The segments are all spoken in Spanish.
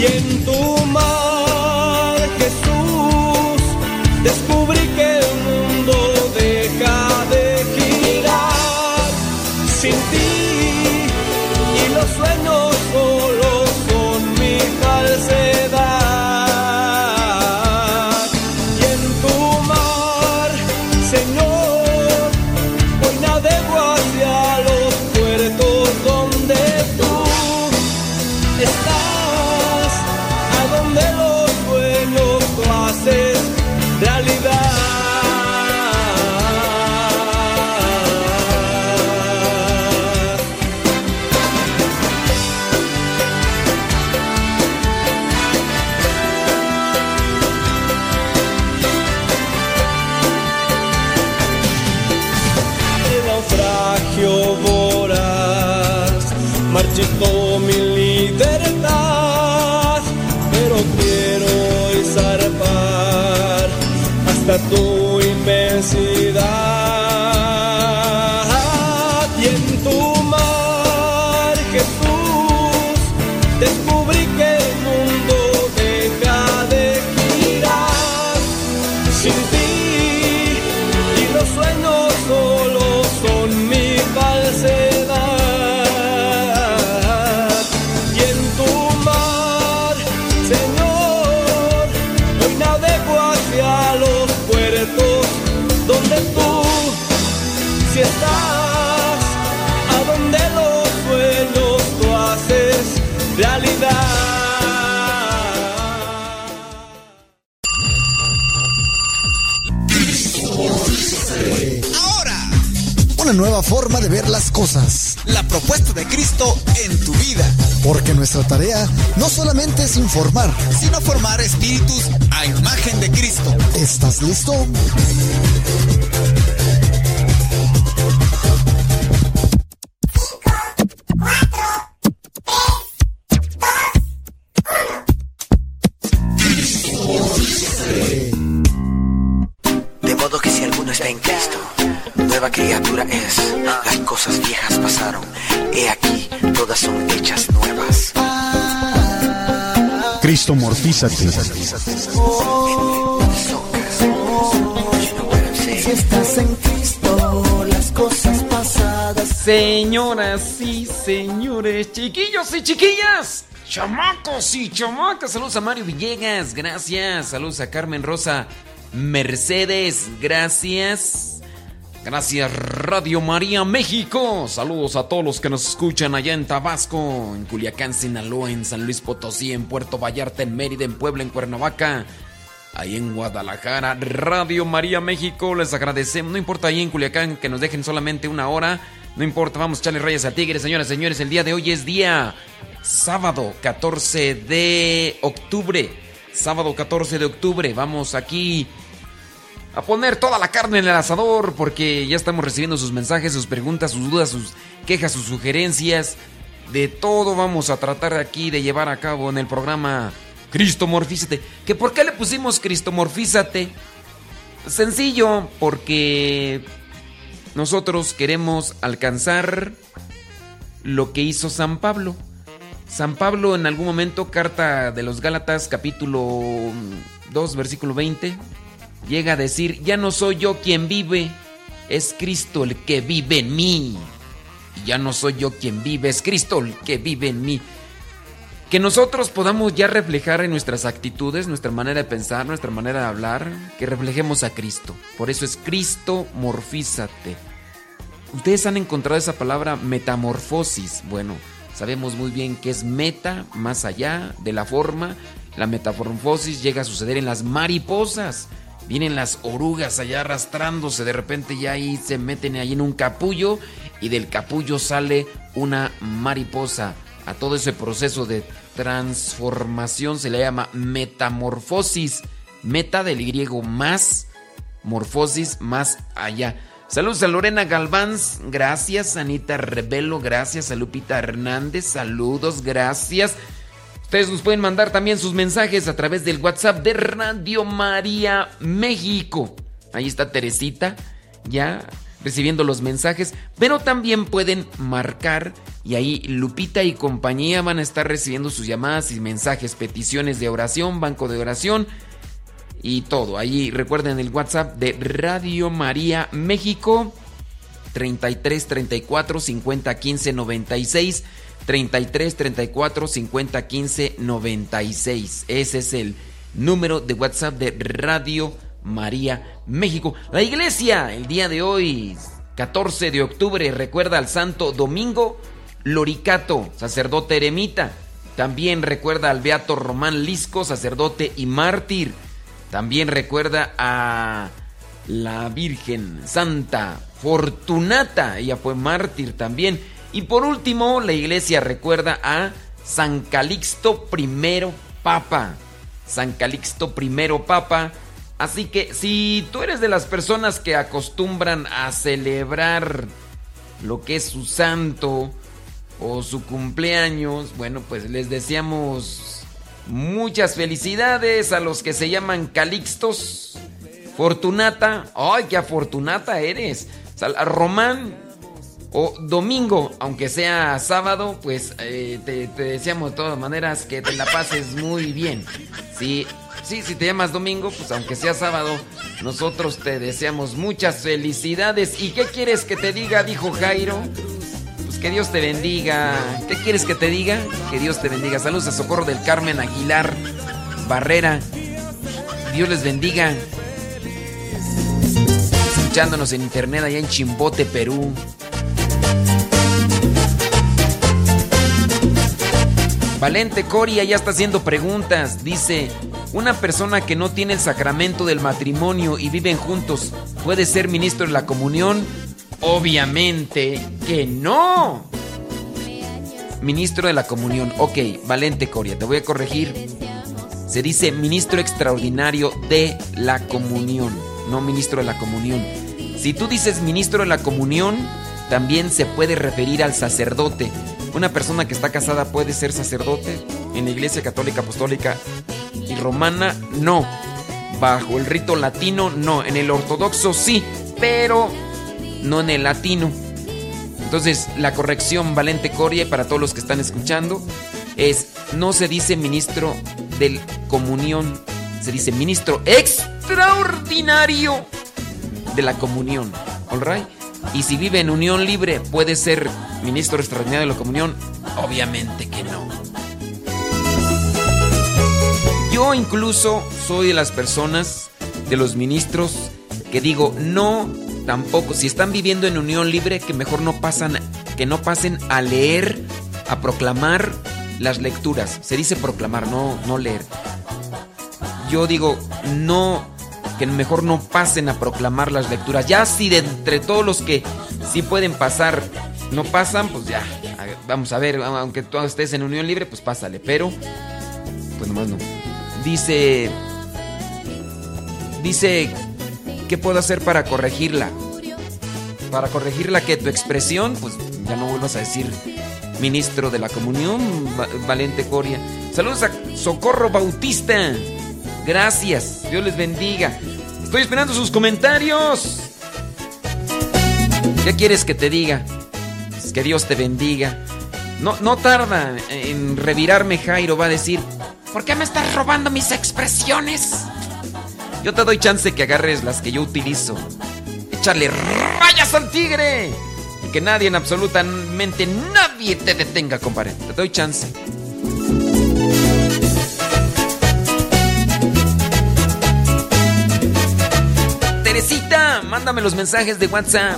y en tu cosas. La propuesta de Cristo en tu vida. Porque nuestra tarea no solamente es informar, sino formar espíritus a imagen de Cristo. ¿Estás listo? Morfízate. Si estás en Cristo, las cosas pasadas. Señoras y señores, chiquillos y chiquillas, chamacos y chamacas, saludos a Mario Villegas, gracias, saludos a Carmen Rosa Mercedes, gracias. Gracias Radio María México. Saludos a todos los que nos escuchan allá en Tabasco, en Culiacán, Sinaloa, en San Luis Potosí, en Puerto Vallarta, en Mérida, en Puebla, en Cuernavaca, ahí en Guadalajara. Radio María México, les agradecemos. No importa ahí en Culiacán que nos dejen solamente una hora. No importa, vamos a echarle rayas a Tigres, señoras y señores. El día de hoy es día sábado 14 de octubre. Sábado 14 de octubre. Vamos aquí a poner toda la carne en el asador porque ya estamos recibiendo sus mensajes, sus preguntas, sus dudas, sus quejas, sus sugerencias. De todo vamos a tratar aquí de llevar a cabo en el programa Cristo Morfízate. ¿Que por qué le pusimos Cristo Morfízate? Sencillo, porque nosotros queremos alcanzar lo que hizo San Pablo. San Pablo en algún momento, carta de los Gálatas, capítulo 2, versículo 20, llega a decir, ya no soy yo quien vive, es Cristo el que vive en mí. Y ya no soy yo quien vive, es Cristo el que vive en mí. Que nosotros podamos ya reflejar en nuestras actitudes, nuestra manera de pensar, nuestra manera de hablar, que reflejemos a Cristo. Por eso es Cristo morfízate. Ustedes han encontrado esa palabra metamorfosis. Bueno, sabemos muy bien que es meta, más allá de la forma. La metamorfosis llega a suceder en las mariposas. Vienen las orugas allá arrastrándose, de repente ya ahí se meten ahí en un capullo y del capullo sale una mariposa. A todo ese proceso de transformación se le llama metamorfosis. Meta del griego más, morfosis más allá. Saludos a Lorena Galván, gracias. Anita Rebelo, gracias. A Lupita Hernández, saludos, gracias. Ustedes nos pueden mandar también sus mensajes a través del WhatsApp de Radio María México. Ahí está Teresita, ya recibiendo los mensajes, pero también pueden marcar y ahí Lupita y compañía van a estar recibiendo sus llamadas y mensajes, peticiones de oración, banco de oración y todo. Ahí recuerden el WhatsApp de Radio María México 33 34 50 15 96 33 34 50 15 96. Ese es el número de WhatsApp de Radio María México. La iglesia, el día de hoy, 14 de octubre, recuerda al Santo Domingo Loricato, sacerdote eremita. También recuerda al Beato Román Lisco, sacerdote y mártir. También recuerda a la Virgen Santa Fortunata, ella fue mártir también. Y por último, la iglesia recuerda a San Calixto I Papa. San Calixto I Papa. Así que si tú eres de las personas que acostumbran a celebrar lo que es su santo o su cumpleaños, bueno, pues les deseamos muchas felicidades a los que se llaman Calixtos. Fortunata, ay, qué afortunata eres. Román o domingo, aunque sea sábado, pues eh, te, deseamos de todas maneras que te la pases muy bien. Sí, sí, si te llamas domingo, pues aunque sea sábado, nosotros te deseamos muchas felicidades. ¿Y qué quieres que te diga? Dijo Jairo. Pues que Dios te bendiga. ¿Qué quieres que te diga? Que Dios te bendiga. Saludos a Socorro del Carmen Aguilar Barrera. Dios les bendiga escuchándonos en internet allá en Chimbote, Perú. Valente Coria ya está haciendo preguntas. Dice, ¿una persona que no tiene el sacramento del matrimonio y viven juntos puede ser ministro de la comunión? Obviamente que no. Ministro de la comunión. Ok, Valente Coria, te voy a corregir. Se dice ministro extraordinario de la comunión, no ministro de la comunión. Si tú dices ministro de la comunión, también se puede referir al sacerdote. Una persona que está casada puede ser sacerdote. En la Iglesia Católica Apostólica y Romana, no. Bajo el rito latino, no. En el ortodoxo, sí, pero no en el latino. Entonces, la corrección Valente Coria para todos los que están escuchando es: no se dice ministro del comunión, se dice ministro extraordinario de la comunión. ¿All right? Y si vive en unión libre, ¿puede ser ministro extraordinario de la comunión? Obviamente que no. Yo incluso soy de las personas, de los ministros, que digo, no, tampoco, si están viviendo en unión libre, que mejor no pasan, que no pasen a leer, a proclamar las lecturas. Se dice proclamar, no, no leer. Yo digo, no que mejor no pasen a proclamar las lecturas. Ya si de entre todos los que sí pueden pasar no pasan, pues ya, vamos a ver, aunque tú estés en unión libre, pues pásale, pero pues nomás no. Dice, dice, ¿qué puedo hacer para corregirla? Para corregirla que tu expresión, pues ya no vuelvas a decir ministro de la comunión, Valente Coria. Saludos a Socorro Bautista. Gracias. Dios les bendiga. Estoy esperando sus comentarios. ¿Qué quieres que te diga? Pues que Dios te bendiga. No, no tarda en revirarme Jairo. Va a decir, ¿por qué me estás robando mis expresiones? Yo te doy chance que agarres las que yo utilizo. Échale rayas al tigre. Y que nadie, en absolutamente nadie te detenga, compadre. Te doy chance. Mándame los mensajes de WhatsApp.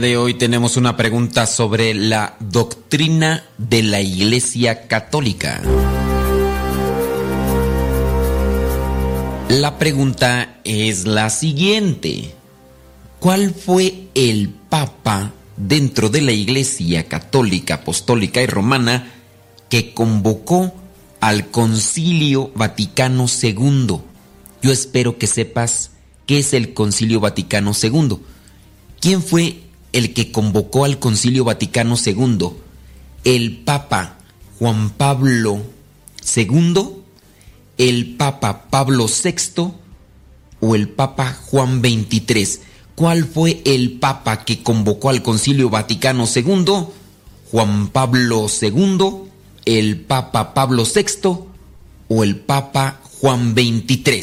De hoy tenemos una pregunta sobre la doctrina de la Iglesia Católica. La pregunta es la siguiente. ¿Cuál fue el Papa dentro de la Iglesia Católica, Apostólica y Romana que convocó al Concilio Vaticano II? Yo espero que sepas qué es el Concilio Vaticano II. ¿Quién fue el que convocó al Concilio Vaticano II? ¿El Papa Juan Pablo II? ¿El Papa Pablo VI? ¿O el Papa Juan XXIII? ¿Cuál fue el Papa que convocó al Concilio Vaticano II? ¿Juan Pablo II? ¿El Papa Pablo VI? ¿O el Papa Juan XXIII?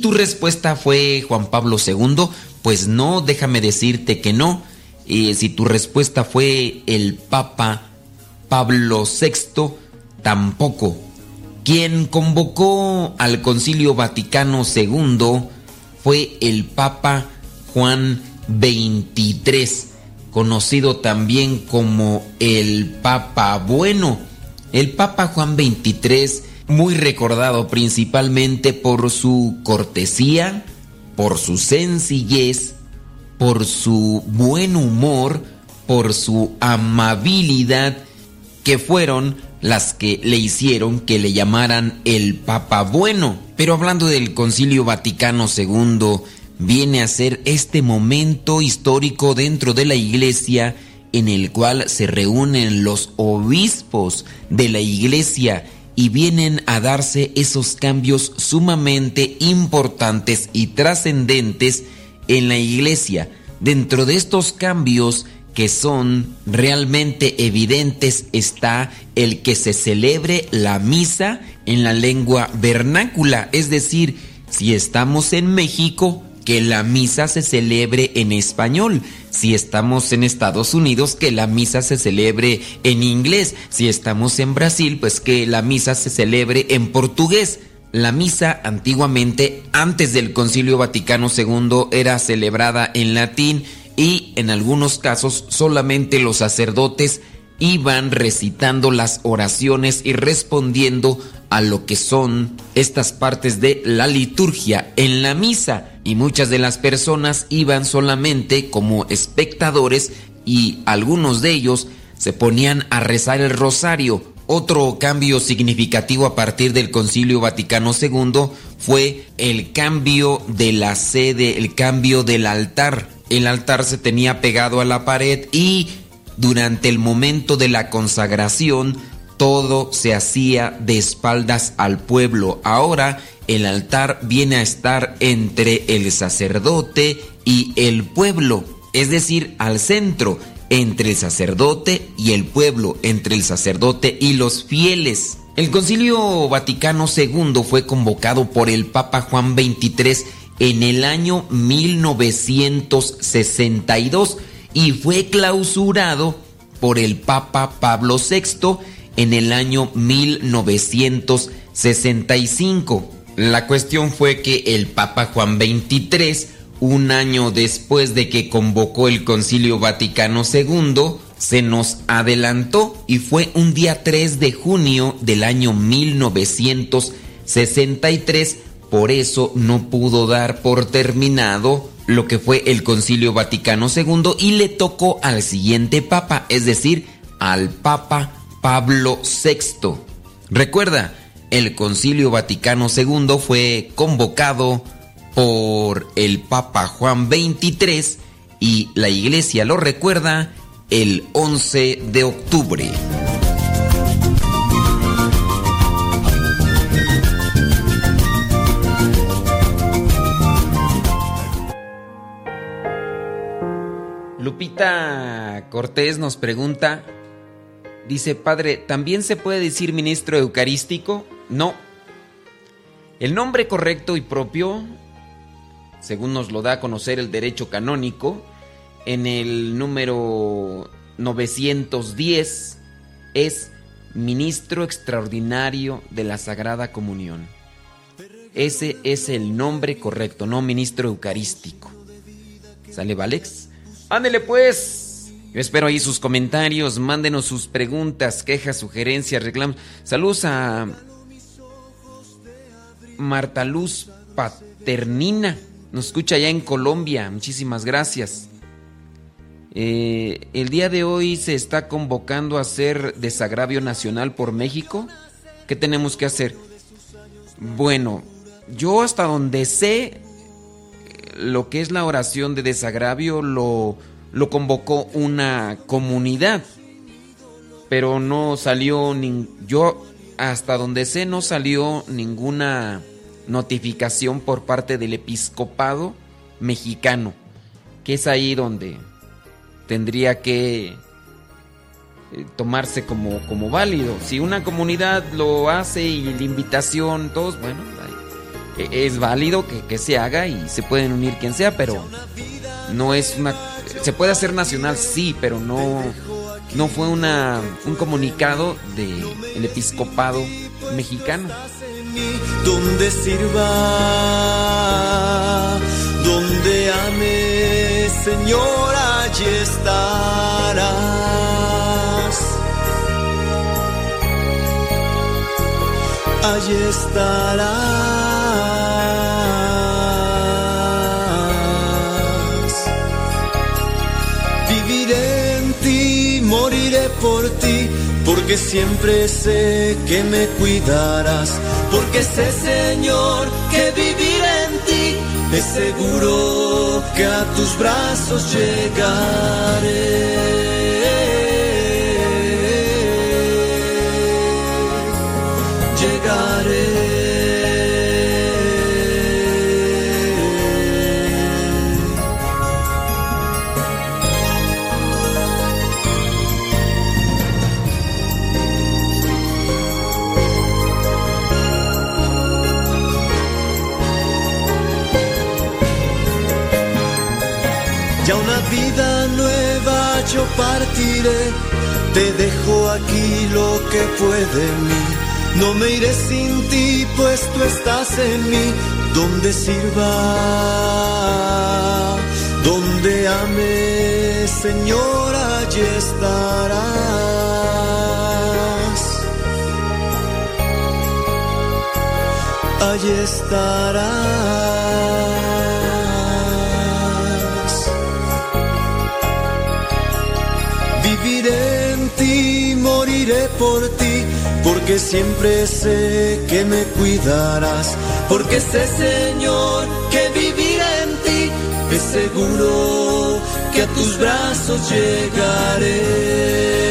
Tu respuesta fue Juan Pablo II, pues no, déjame decirte que no. Y si tu respuesta fue el Papa Pablo VI, tampoco. Quien convocó al Concilio Vaticano II fue el Papa Juan XXIII, conocido también como el Papa Bueno. El Papa Juan XXIII muy recordado principalmente por su cortesía, por su sencillez, por su buen humor, por su amabilidad, que fueron las que le hicieron que le llamaran el Papa Bueno. Pero hablando del Concilio Vaticano II, viene a ser este momento histórico dentro de la Iglesia en el cual se reúnen los obispos de la Iglesia y vienen a darse esos cambios sumamente importantes y trascendentes en la iglesia. Dentro de estos cambios que son realmente evidentes está el que se celebre la misa en la lengua vernácula, es decir, si estamos en México, que la misa se celebre en español. Si estamos en Estados Unidos, que la misa se celebre en inglés. Si estamos en Brasil, pues que la misa se celebre en portugués. La misa antiguamente, antes del Concilio Vaticano II, era celebrada en latín y en algunos casos solamente los sacerdotes iban recitando las oraciones y respondiendo a lo que son estas partes de la liturgia en la misa y muchas de las personas iban solamente como espectadores y algunos de ellos se ponían a rezar el rosario. Otro cambio significativo a partir del Concilio Vaticano II fue el cambio de la sede, el cambio del altar. El altar se tenía pegado a la pared y durante el momento de la consagración todo se hacía de espaldas al pueblo. Ahora el altar viene a estar entre el sacerdote y el pueblo, es decir, al centro, entre el sacerdote y el pueblo, entre el sacerdote y los fieles. El Concilio Vaticano II fue convocado por el Papa Juan XXIII en el año 1962 y fue clausurado por el Papa Pablo VI en el año 1965. La cuestión fue que el Papa Juan XXIII, un año después de que convocó el Concilio Vaticano II, se nos adelantó y fue un día 3 de junio del año 1963, por eso no pudo dar por terminado lo que fue el Concilio Vaticano II y le tocó al siguiente Papa, es decir, al Papa Pablo VI. Recuerda, el Concilio Vaticano II fue convocado por el Papa Juan XXIII y la Iglesia lo recuerda el 11 de octubre. Lupita Cortés nos pregunta, Dice, padre, ¿también se puede decir ministro eucarístico? No. El nombre correcto y propio, según nos lo da a conocer el derecho canónico, en el número 910, es ministro extraordinario de la Sagrada Comunión. Ese es el nombre correcto, no ministro eucarístico. ¿Sale, Valex? Ándele pues. Yo espero ahí sus comentarios, mándenos sus preguntas, quejas, sugerencias, reclamos. Saludos a Marta Luz Paternina. Nos escucha allá en Colombia. Muchísimas gracias. Eh, el día de hoy se está convocando a hacer desagravio nacional por México. ¿Qué tenemos que hacer? Bueno, yo hasta donde sé lo que es la oración de desagravio lo, lo convocó una comunidad, pero no salió ni yo hasta donde sé no salió ninguna notificación por parte del episcopado mexicano, que es ahí donde tendría que eh, tomarse como, como válido. Si una comunidad lo hace y la invitación, todos, bueno, e, es válido que, se haga y se pueden unir quien sea, pero no es una... Se puede hacer nacional, sí, pero no, no fue una, un comunicado del el episcopado mexicano. Donde sirva, donde ame, Señor, allí estarás. Allí estarás. Por ti, porque siempre sé que me cuidarás, porque sé, Señor, que viviré en ti es seguro que a tus brazos. Llegaré. Partiré, te dejo aquí lo que fue de mí. No me iré sin ti, pues tú estás en mí, donde sirva, donde ame, Señor, allí estarás. Allí estarás. Por ti, porque siempre sé que me cuidarás, porque sé Señor que viviré en ti, es seguro que a tus brazos. Llegaré.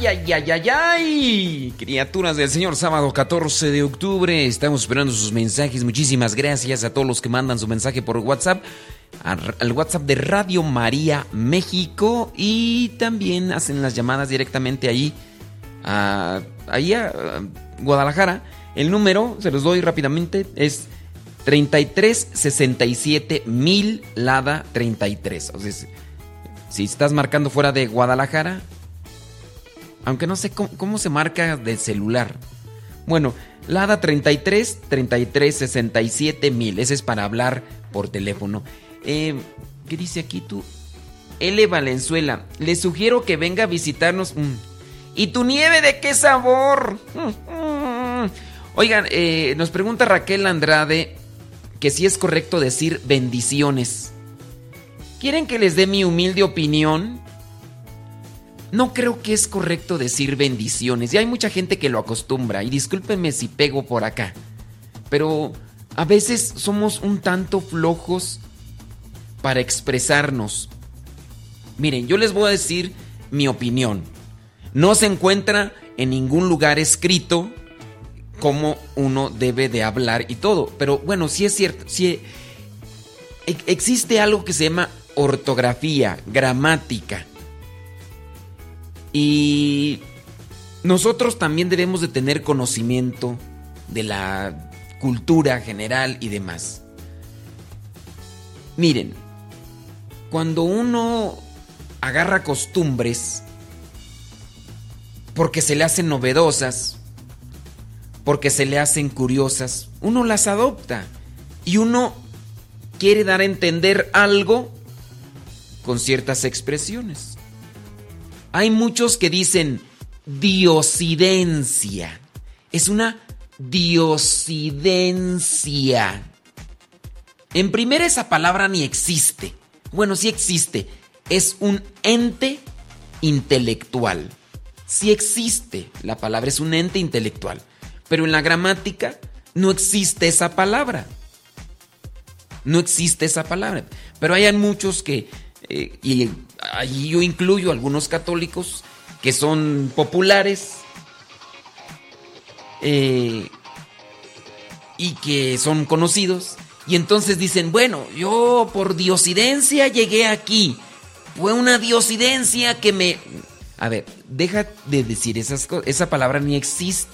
Ay, ay, ay, ay, ay. Criaturas del Señor, sábado 14 de octubre. Estamos esperando sus mensajes. Muchísimas gracias a todos los que mandan su mensaje por WhatsApp. Al WhatsApp de Radio María México. Y también hacen las llamadas directamente ahí. A, ahí a, Guadalajara. El número, se los doy rápidamente, es 3367 mil Lada 33. O sea, si estás marcando fuera de Guadalajara, aunque no sé cómo, se marca de celular. Bueno, Lada 33 33 67 mil. Ese es para hablar por teléfono. Eh, ¿Qué dice aquí tú? L. Valenzuela. Le sugiero que venga a visitarnos. Mm. ¿Y tu nieve de qué sabor? Oigan, eh, nos pregunta Raquel Andrade que si es correcto decir bendiciones. ¿Quieren que les dé mi humilde opinión? No creo que es correcto decir bendiciones. Y hay mucha gente que lo acostumbra. Y discúlpenme si pego por acá. Pero a veces somos un tanto flojos para expresarnos. Miren, yo les voy a decir mi opinión. No se encuentra en ningún lugar escrito cómo uno debe de hablar y todo. Pero bueno, sí es cierto, sí e, existe algo que se llama ortografía, gramática. Y nosotros también debemos de tener conocimiento de la cultura general y demás. Miren, cuando uno agarra costumbres porque se le hacen novedosas, porque se le hacen curiosas, uno las adopta y uno quiere dar a entender algo con ciertas expresiones. Hay muchos que dicen diosidencia. Es una diosidencia. En primera esa palabra ni existe. Bueno, sí existe. Es un ente intelectual. Sí existe. La palabra es un ente intelectual. Pero en la gramática no existe esa palabra. No existe esa palabra. Pero hay muchos que, eh, y allí yo incluyo algunos católicos que son populares eh, y que son conocidos. Y entonces dicen, bueno, yo por diosidencia llegué aquí. Fue una diosidencia que me... A ver, deja de decir esas cosas. Esa palabra ni existe.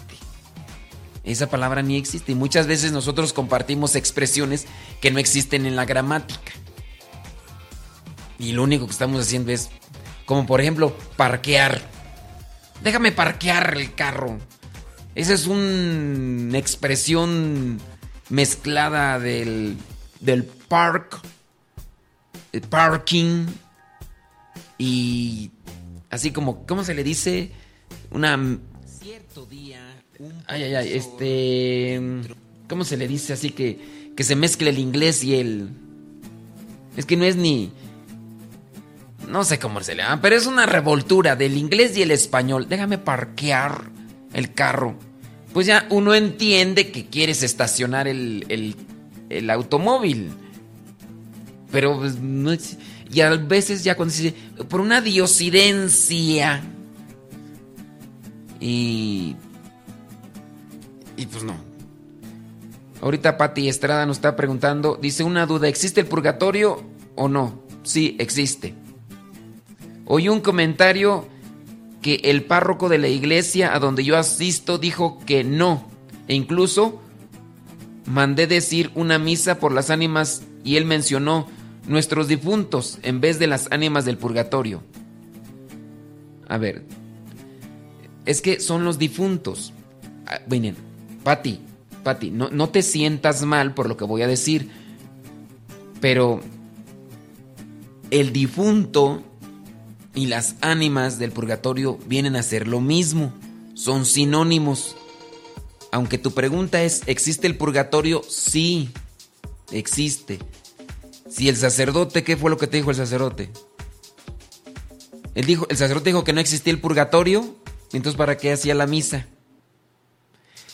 Esa palabra ni existe. Y muchas veces nosotros compartimos expresiones que no existen en la gramática. Y lo único que estamos haciendo es, como por ejemplo, parquear. Déjame parquear el carro. Esa es una expresión mezclada del, del park, el parking y así como, ¿cómo se le dice? Una... Cierto día Ay, ay, ay, este... ¿Cómo se le dice así que, que se mezcle el inglés y el... Es que no es ni... No sé cómo se le llama, pero es una revoltura del inglés y el español. Déjame parquear el carro. Pues ya uno entiende que quieres estacionar el, el, automóvil. Pero pues, no es, Y a veces ya cuando dice, por una diosidencia. Y y pues no. Ahorita Patti Estrada nos está preguntando, dice una duda, ¿existe el purgatorio o no? Sí, existe. Oí un comentario que el párroco de la iglesia a donde yo asisto dijo que no. E incluso mandé decir una misa por las ánimas y él mencionó nuestros difuntos en vez de las ánimas del purgatorio. A ver, es que son los difuntos. Ah, miren, Pati, Pati, no, no te sientas mal por lo que voy a decir, pero el difunto y las ánimas del purgatorio vienen a ser lo mismo, son sinónimos. Aunque tu pregunta es, ¿existe el purgatorio? Sí, existe. Si el sacerdote, ¿qué fue lo que te dijo el sacerdote? Dijo, el sacerdote dijo que no existía el purgatorio, entonces ¿para qué hacía la misa?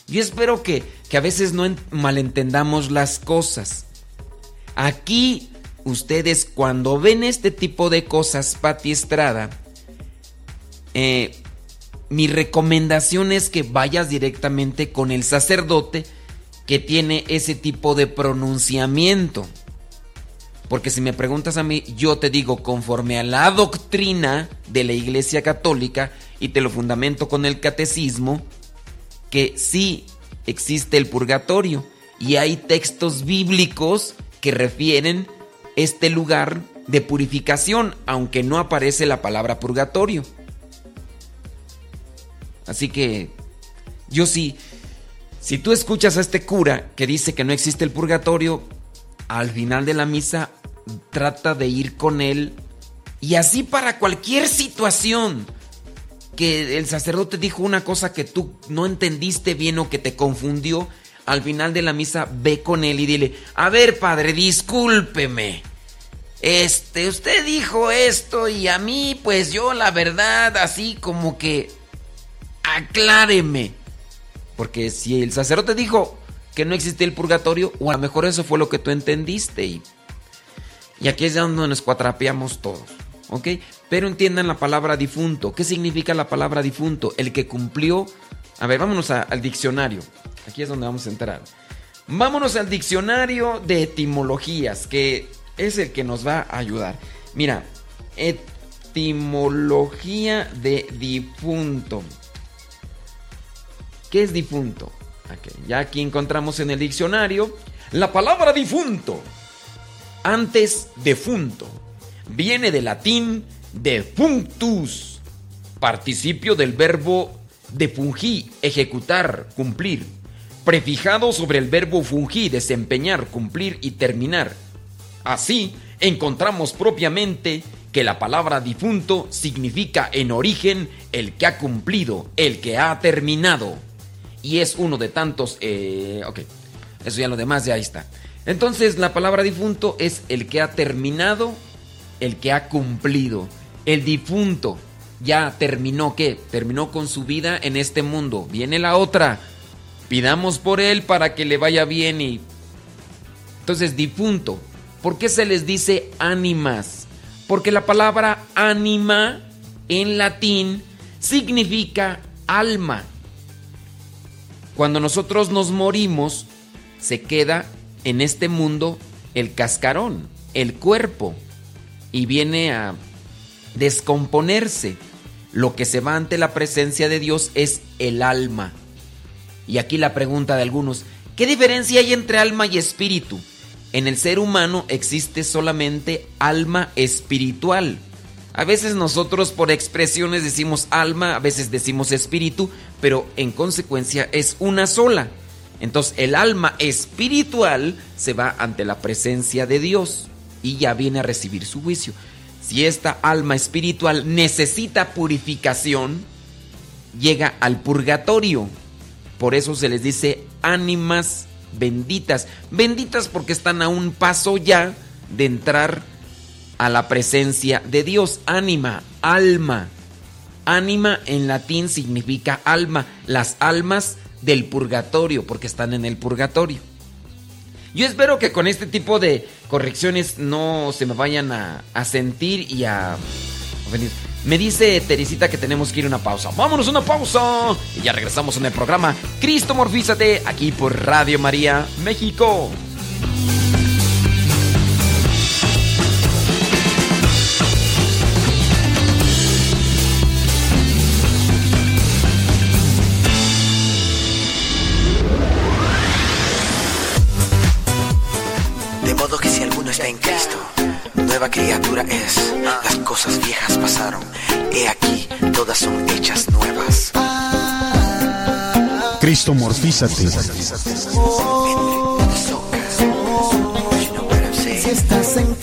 Yo espero que, a veces no malentendamos las cosas. Aquí, ustedes cuando ven este tipo de cosas, Pati Estrada, eh, mi recomendación es que vayas directamente con el sacerdote que tiene ese tipo de pronunciamiento. Porque si me preguntas a mí, yo te digo conforme a la doctrina de la Iglesia Católica y te lo fundamento con el catecismo, que sí existe el purgatorio y hay textos bíblicos que refieren este lugar de purificación, aunque no aparece la palabra purgatorio. Así que yo sí, si tú escuchas a este cura que dice que no existe el purgatorio, al final de la misa trata de ir con él y así para cualquier situación que el sacerdote dijo una cosa que tú no entendiste bien o que te confundió, al final de la misa ve con él y dile, a ver padre, discúlpeme. Este, usted dijo esto y a mí, pues yo la verdad, así como que acláreme. Porque si el sacerdote dijo que no existe el purgatorio, o a lo mejor eso fue lo que tú entendiste. Y, y aquí es donde nos cuatrapeamos todos. ¿Ok? Pero entiendan la palabra difunto. ¿Qué significa la palabra difunto? El que cumplió... A ver, vámonos al diccionario. Aquí es donde vamos a entrar. Vámonos al diccionario de etimologías, que es el que nos va a ayudar. Mira, etimología de difunto. ¿Qué es difunto? Ya aquí encontramos en el diccionario la palabra difunto. Antes defunto. Viene del latín defunctus, participio del verbo defungir, ejecutar, cumplir prefijado sobre el verbo fungir, desempeñar, cumplir y terminar. Así, encontramos propiamente que la palabra difunto significa en origen el que ha cumplido, el que ha terminado. Y es uno de tantos... Eh, ok, eso ya lo demás ya está. Entonces la palabra difunto es el que ha terminado, el que ha cumplido. El difunto ya terminó, ¿qué? Terminó con su vida en este mundo. Viene la otra Pidamos por él para que le vaya bien y... Entonces, difunto. ¿Por qué se les dice ánimas? Porque la palabra ánima en latín significa alma. Cuando nosotros nos morimos, se queda en este mundo el cascarón, el cuerpo, y viene a descomponerse. Lo que se va ante la presencia de Dios es el alma. Y aquí la pregunta de algunos, ¿qué diferencia hay entre alma y espíritu? En el ser humano existe solamente alma espiritual. A veces nosotros por expresiones decimos alma, a veces decimos espíritu, pero en consecuencia es una sola. Entonces el alma espiritual se va ante la presencia de Dios y ya viene a recibir su juicio. Si esta alma espiritual necesita purificación, llega al purgatorio por eso se les dice ánimas benditas. Benditas porque están a un paso ya de entrar a la presencia de Dios. Ánima, alma. Ánima en latín significa alma. Las almas del purgatorio, porque están en el purgatorio. Yo espero que con este tipo de correcciones no se me vayan a, sentir y a ofender. Me dice Teresita que tenemos que ir a una pausa. Vámonos a una pausa. Y ya regresamos en el programa Cristo Morfízate aquí por Radio María México. Nueva criatura es. Las cosas viejas pasaron. He aquí, todas son hechas nuevas. Cristo morfízate. Si estás en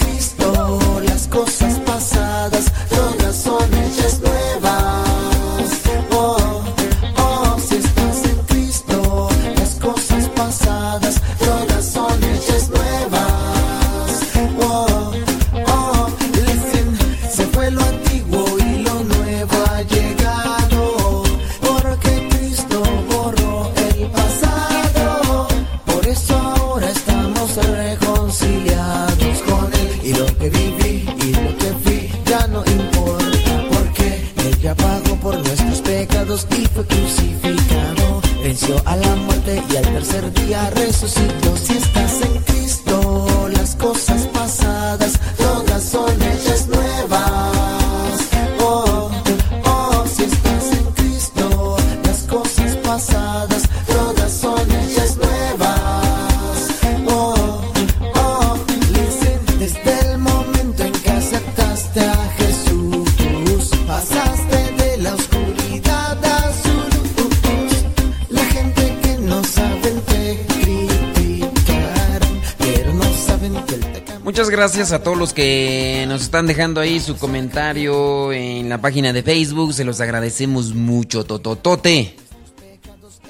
gracias a todos los que nos están dejando ahí su comentario en la página de Facebook. Se los agradecemos mucho, tototote.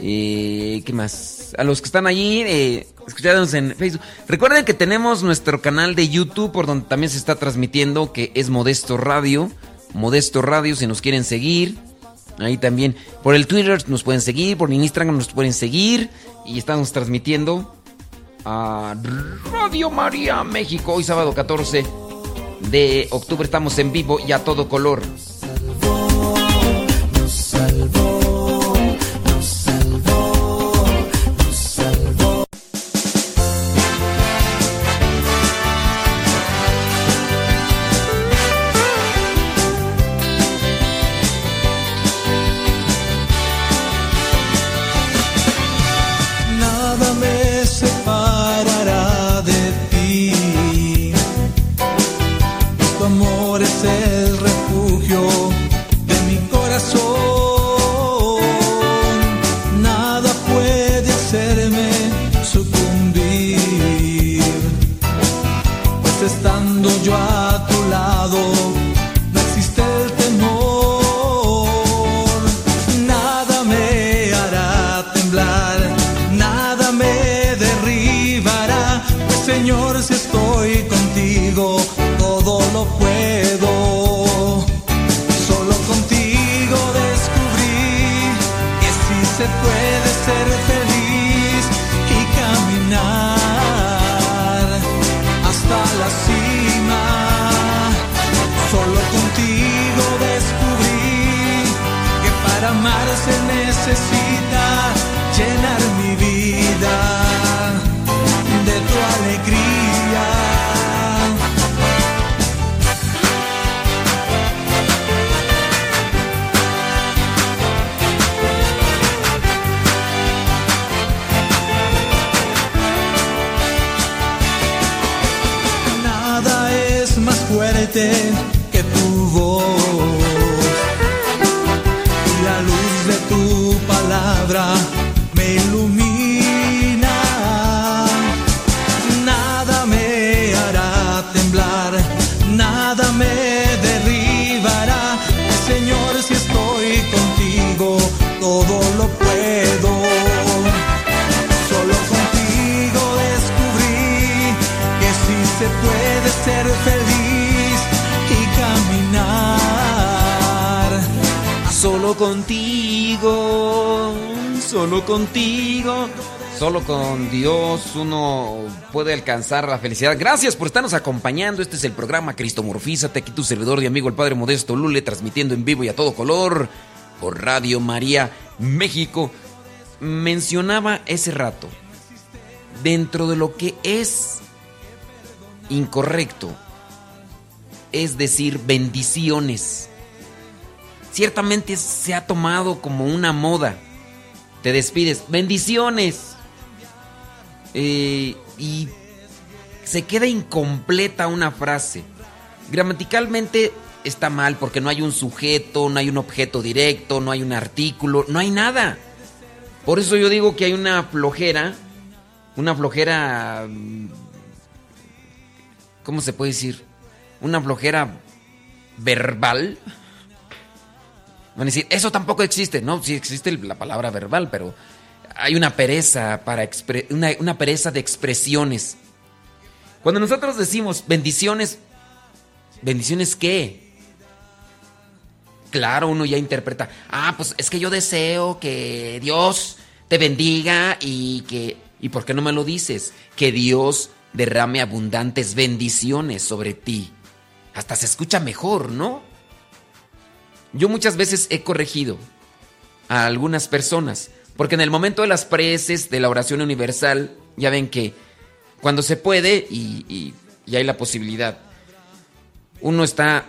Eh, ¿Qué más? A los que están allí, eh, escuchándonos en Facebook. Recuerden que tenemos nuestro canal de YouTube por donde también se está transmitiendo, que es Modesto Radio. Modesto Radio, si nos quieren seguir. Ahí también. Por el Twitter nos pueden seguir, por Instagram nos pueden seguir. Y estamos transmitiendo a Radio María México. Hoy sábado 14 de octubre estamos en vivo y a todo color. Contigo, solo contigo. Solo con Dios uno puede alcanzar la felicidad. Gracias por estarnos acompañando. Este es el programa Cristo Morfízate. Aquí tu servidor y amigo, el Padre Modesto Lule, transmitiendo en vivo y a todo color por Radio María México. Mencionaba ese rato, dentro de lo que es incorrecto, es decir, bendiciones. Ciertamente se ha tomado como una moda. Te despides, bendiciones. Eh, y se queda incompleta una frase. Gramaticalmente está mal porque no hay un sujeto, no hay un objeto directo, no hay un artículo, no hay nada. Por eso yo digo que hay una flojera, una flojera... mm, ¿Cómo se puede decir? Una flojera verbal. Van a decir, eso tampoco existe. No, sí existe la palabra verbal, pero hay una pereza para una, una pereza de expresiones. Cuando nosotros decimos bendiciones, ¿bendiciones qué? Claro, uno ya interpreta, ah, pues es que yo deseo que Dios te bendiga y que, ¿y por qué no me lo dices? Que Dios derrame abundantes bendiciones sobre ti. Hasta se escucha mejor, ¿no? Yo muchas veces he corregido a algunas personas, porque en el momento de las preces, de la oración universal, ya ven que cuando se puede y, y- y hay la posibilidad, uno está,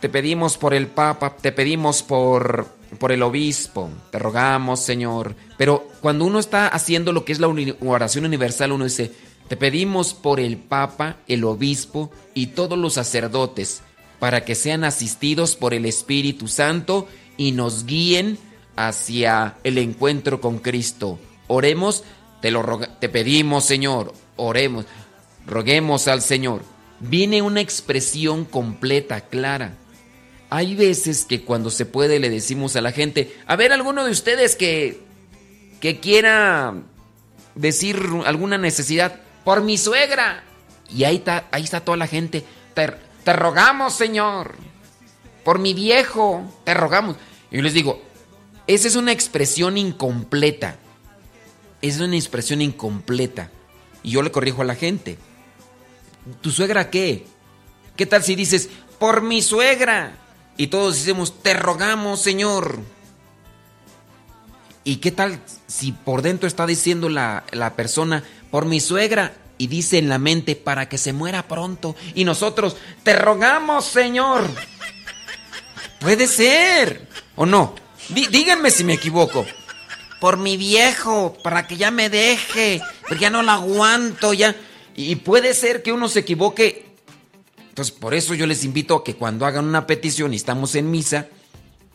te pedimos por el Papa, te pedimos por, por el obispo, te rogamos, Señor, pero cuando uno está haciendo lo que es la oración universal, uno dice, te pedimos por el Papa, el obispo y todos los sacerdotes, para que sean asistidos por el Espíritu Santo y nos guíen hacia el encuentro con Cristo. Oremos, te lo te pedimos, Señor, oremos, roguemos al Señor. Viene una expresión completa, clara. Hay veces que cuando se puede le decimos a la gente, a ver, alguno de ustedes que, que quiera decir alguna necesidad, por mi suegra. Y ahí está, ahí está toda la gente. Te, te rogamos, Señor. Por mi viejo, te rogamos. Y yo les digo, esa es una expresión incompleta. Es una expresión incompleta. Y yo le corrijo a la gente. ¿Tu suegra qué? ¿Qué tal si dices, por mi suegra? Y todos decimos, te rogamos, Señor. ¿Y qué tal si por dentro está diciendo la, la persona, por mi suegra? Y dice en la mente, para que se muera pronto. Y nosotros, te rogamos, Señor. Puede ser. ¿O no? Dí- díganme si me equivoco. Por mi viejo, para que ya me deje. Porque ya no lo aguanto, ya. Y puede ser que uno se equivoque. Entonces, por eso yo les invito a que cuando hagan una petición y estamos en misa,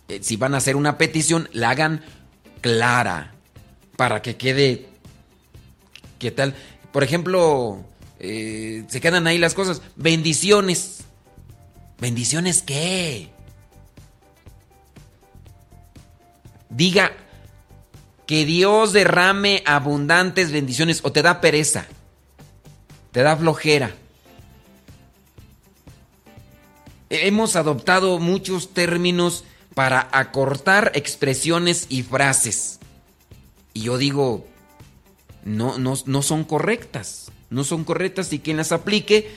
eh, si van a hacer una petición, la hagan clara. Para que quede. ¿Qué tal? Por ejemplo, eh, se quedan ahí las cosas. Bendiciones. ¿Bendiciones qué? Diga que Dios derrame abundantes bendiciones o te da pereza, te da flojera. Hemos adoptado muchos términos para acortar expresiones y frases. Y yo digo, no, no, no son correctas. No son correctas y quien las aplique,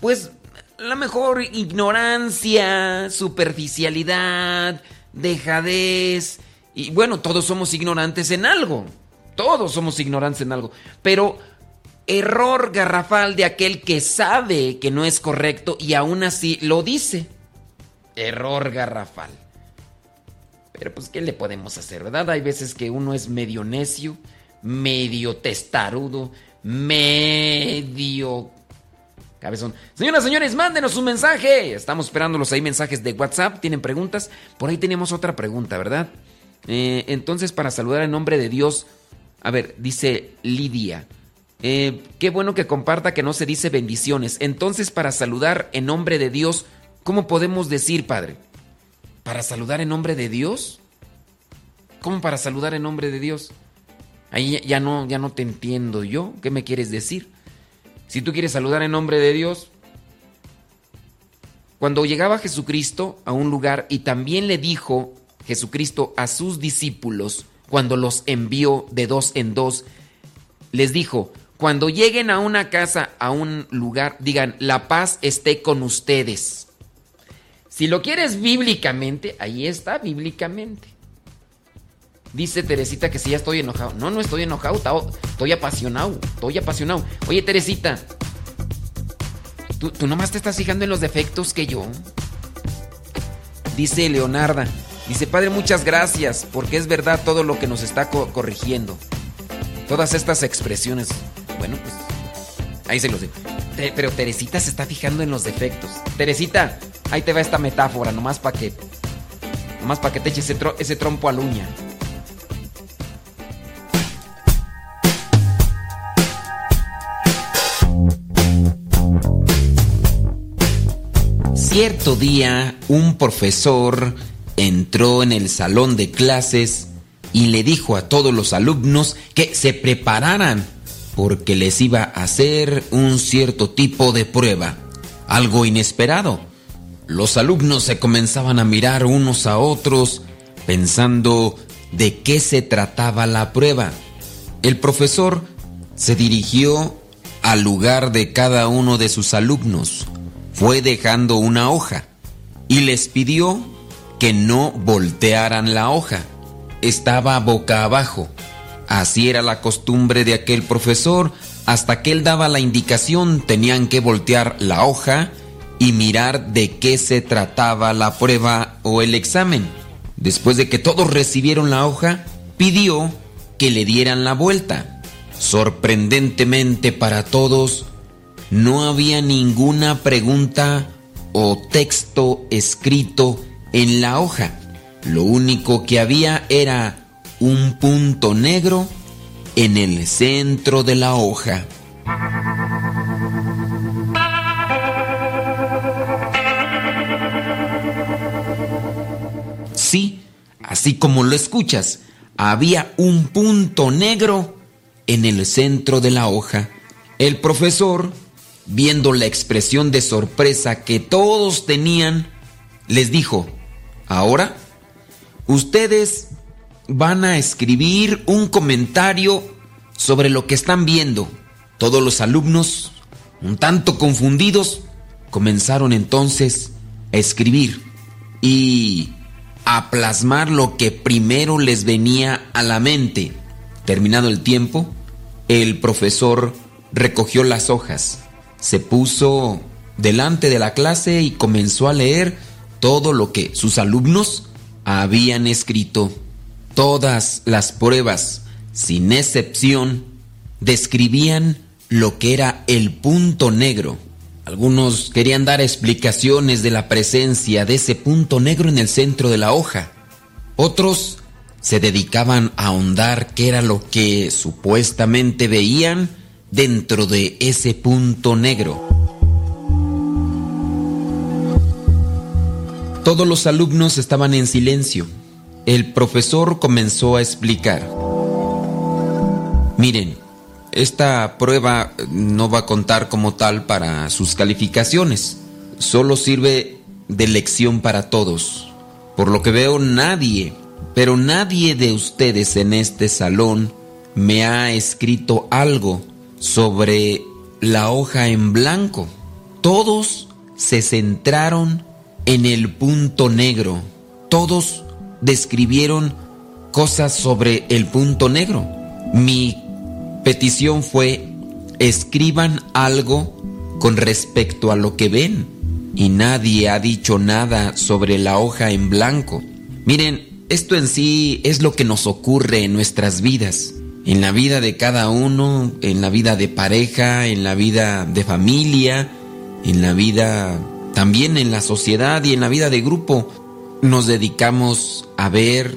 pues la mejor ignorancia, superficialidad, dejadez. Y bueno, todos somos ignorantes en algo. Todos somos ignorantes en algo. Pero error garrafal de aquel que sabe que no es correcto y aún así lo dice. Error garrafal. Pero pues, ¿qué le podemos hacer, verdad? Hay veces que uno es medio necio, medio testarudo, medio Cabezón. Señoras, señores, mándenos un mensaje. Estamos esperándolos ahí, mensajes de WhatsApp. ¿Tienen preguntas? Por ahí tenemos otra pregunta, ¿verdad? Eh, entonces, para saludar en nombre de Dios, a ver, dice Lidia. Eh, qué bueno que comparta que no se dice bendiciones. Entonces, para saludar en nombre de Dios, ¿cómo podemos decir, Padre? ¿Para saludar en nombre de Dios? ¿Cómo para saludar en nombre de Dios? Ahí ya no, ya no te entiendo yo. ¿Qué me quieres decir? Si tú quieres saludar en nombre de Dios, cuando llegaba Jesucristo a un lugar y también le dijo Jesucristo a sus discípulos, cuando los envió de dos en dos, les dijo, cuando lleguen a una casa, a un lugar, digan, la paz esté con ustedes. Si lo quieres bíblicamente, ahí está bíblicamente. Dice Teresita que si ya estoy enojado. No, no estoy enojado, estoy apasionado, estoy apasionado. Oye, Teresita, ¿tú, tú nomás te estás fijando en los defectos que yo. Dice Leonarda, dice, Padre, muchas gracias, porque es verdad todo lo que nos está corrigiendo. Todas estas expresiones. Bueno, pues ahí se los digo. pero Teresita se está fijando en los defectos. Teresita, ahí te va esta metáfora, nomás para que. Nomás para que te eches ese, ese trompo a la uña. Cierto día, un profesor entró en el salón de clases y le dijo a todos los alumnos que se prepararan porque les iba a hacer un cierto tipo de prueba, algo inesperado. Los alumnos se comenzaban a mirar unos a otros pensando de qué se trataba la prueba. El profesor se dirigió al lugar de cada uno de sus alumnos fue dejando una hoja y les pidió que no voltearan la hoja. Estaba boca abajo. Así era la costumbre de aquel profesor. Hasta que él daba la indicación tenían que voltear la hoja y mirar de qué se trataba la prueba o el examen. Después de que todos recibieron la hoja, pidió que le dieran la vuelta. Sorprendentemente para todos, no había ninguna pregunta o texto escrito en la hoja. Lo único que había era un punto negro en el centro de la hoja. Sí, así como lo escuchas, había un punto negro en el centro de la hoja. El profesor viendo la expresión de sorpresa que todos tenían, les dijo, ahora ustedes van a escribir un comentario sobre lo que están viendo. Todos los alumnos, un tanto confundidos, comenzaron entonces a escribir y a plasmar lo que primero les venía a la mente. Terminado el tiempo, el profesor recogió las hojas se puso delante de la clase y comenzó a leer todo lo que sus alumnos habían escrito. Todas las pruebas, sin excepción, describían lo que era el punto negro. Algunos querían dar explicaciones de la presencia de ese punto negro en el centro de la hoja. Otros se dedicaban a ahondar qué era lo que supuestamente veían dentro de ese punto negro. Todos los alumnos estaban en silencio. El profesor comenzó a explicar. Miren, esta prueba no va a contar como tal para sus calificaciones. Solo sirve de lección para todos. Por lo que veo, nadie, pero nadie de ustedes en este salón me ha escrito algo sobre la hoja en blanco. Todos se centraron en el punto negro. Todos describieron cosas sobre el punto negro. Mi petición fue, escriban algo con respecto a lo que ven. Y nadie ha dicho nada sobre la hoja en blanco. Miren, esto en sí es lo que nos ocurre en nuestras vidas en la vida de cada uno, en la vida de pareja, en la vida de familia, en la vida, también en la sociedad y en la vida de grupo, nos dedicamos a ver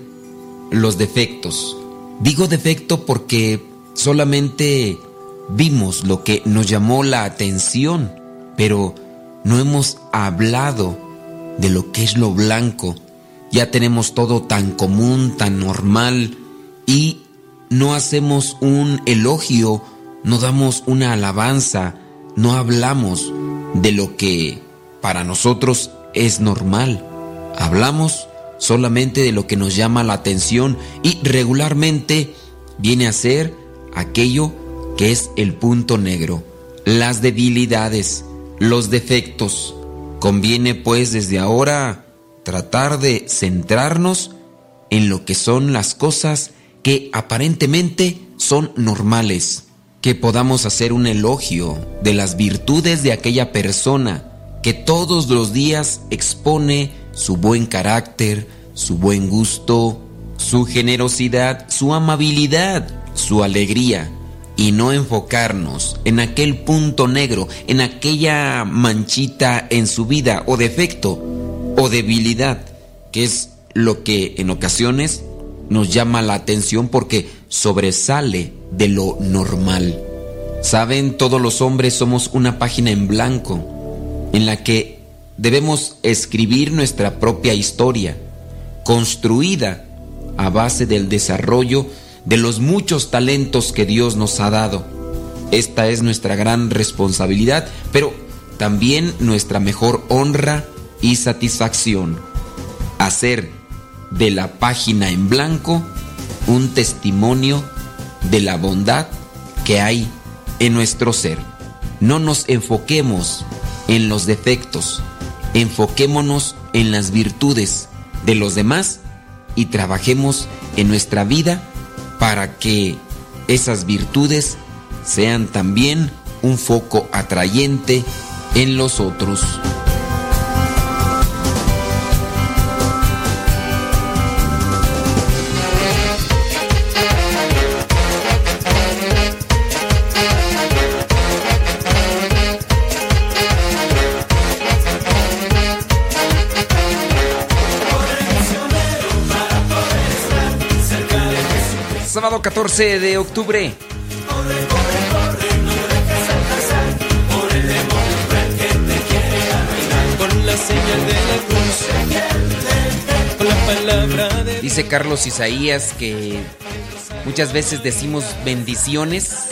los defectos. Digo defecto porque solamente vimos lo que nos llamó la atención, pero no hemos hablado de lo que es lo blanco. Ya tenemos todo tan común, tan normal y no hacemos un elogio, no damos una alabanza, no hablamos de lo que para nosotros es normal. Hablamos solamente de lo que nos llama la atención y regularmente viene a ser aquello que es el punto negro, las debilidades, los defectos. Conviene pues desde ahora tratar de centrarnos en lo que son las cosas que aparentemente son normales, que podamos hacer un elogio de las virtudes de aquella persona que todos los días expone su buen carácter, su buen gusto, su generosidad, su amabilidad, su alegría, y no enfocarnos en aquel punto negro, en aquella manchita en su vida o defecto o debilidad, que es lo que en ocasiones nos llama la atención porque sobresale de lo normal. Saben, todos los hombres somos una página en blanco en la que debemos escribir nuestra propia historia, construida a base del desarrollo de los muchos talentos que Dios nos ha dado. Esta es nuestra gran responsabilidad, pero también nuestra mejor honra y satisfacción. Hacer de la página en blanco un testimonio de la bondad que hay en nuestro ser. No nos enfoquemos en los defectos, enfoquémonos en las virtudes de los demás y trabajemos en nuestra vida para que esas virtudes sean también un foco atrayente en los otros. Sábado 14 de octubre. Dice Carlos Isaías que muchas veces decimos bendiciones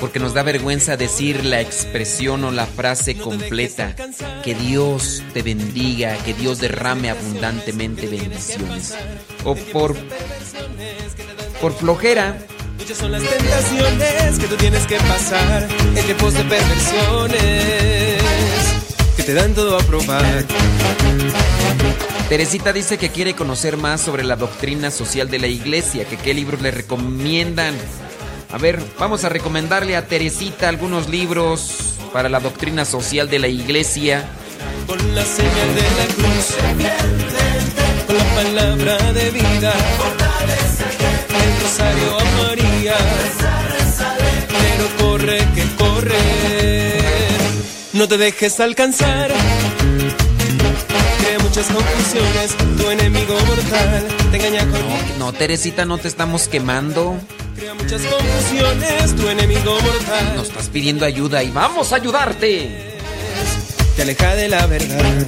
porque nos da vergüenza decir la expresión o la frase completa. Que Dios te bendiga, que Dios derrame abundantemente bendiciones. O por por flojera. Muchas son las tentaciones que tú tienes que pasar en tiempos de perversiones que te dan todo a probar. Teresita dice que quiere conocer más sobre la doctrina social de la iglesia, que qué libros le recomiendan. A ver, vamos a recomendarle a Teresita algunos libros para la doctrina social de la iglesia. Con la señal de la cruz, con la palabra de vida el rosario a María. Pero corre que corre, no te dejes alcanzar. Crea muchas confusiones, tu enemigo mortal te engaña con. No, no, Teresita, no te estamos quemando. Crea muchas confusiones, tu enemigo mortal. Nos estás pidiendo ayuda y vamos a ayudarte. Te aleja de la verdad.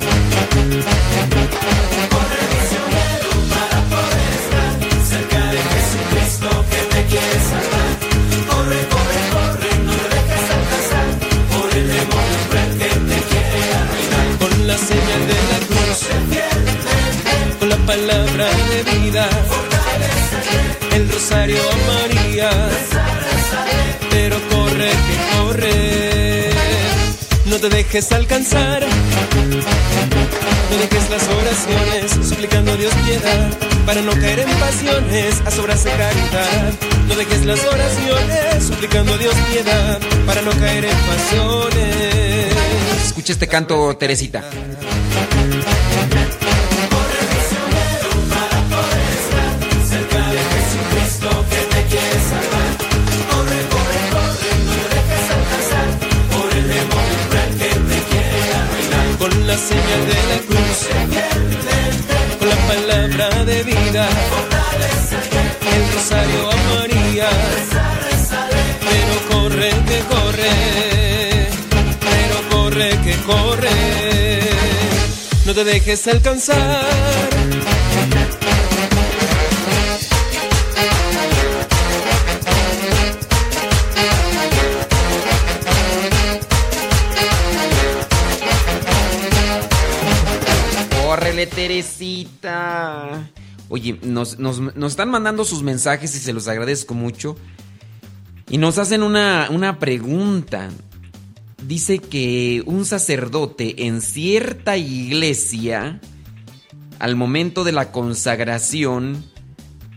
Palabra de vida, el rosario a María, pero corre que corre, no te dejes alcanzar, no dejes las oraciones, suplicando a Dios piedad, para no caer en pasiones, a sobras de caridad, no dejes las oraciones, suplicando a Dios piedad, para no caer en pasiones. Escucha este canto, Teresita. Señal de la cruz, con la palabra de vida, el rosario a María, pero corre que corre, pero corre que corre, no te dejes alcanzar Teresita. Oye, nos, están mandando sus mensajes y se los agradezco mucho. Y nos hacen una, una pregunta. Dice que un sacerdote en cierta iglesia, al momento de la consagración,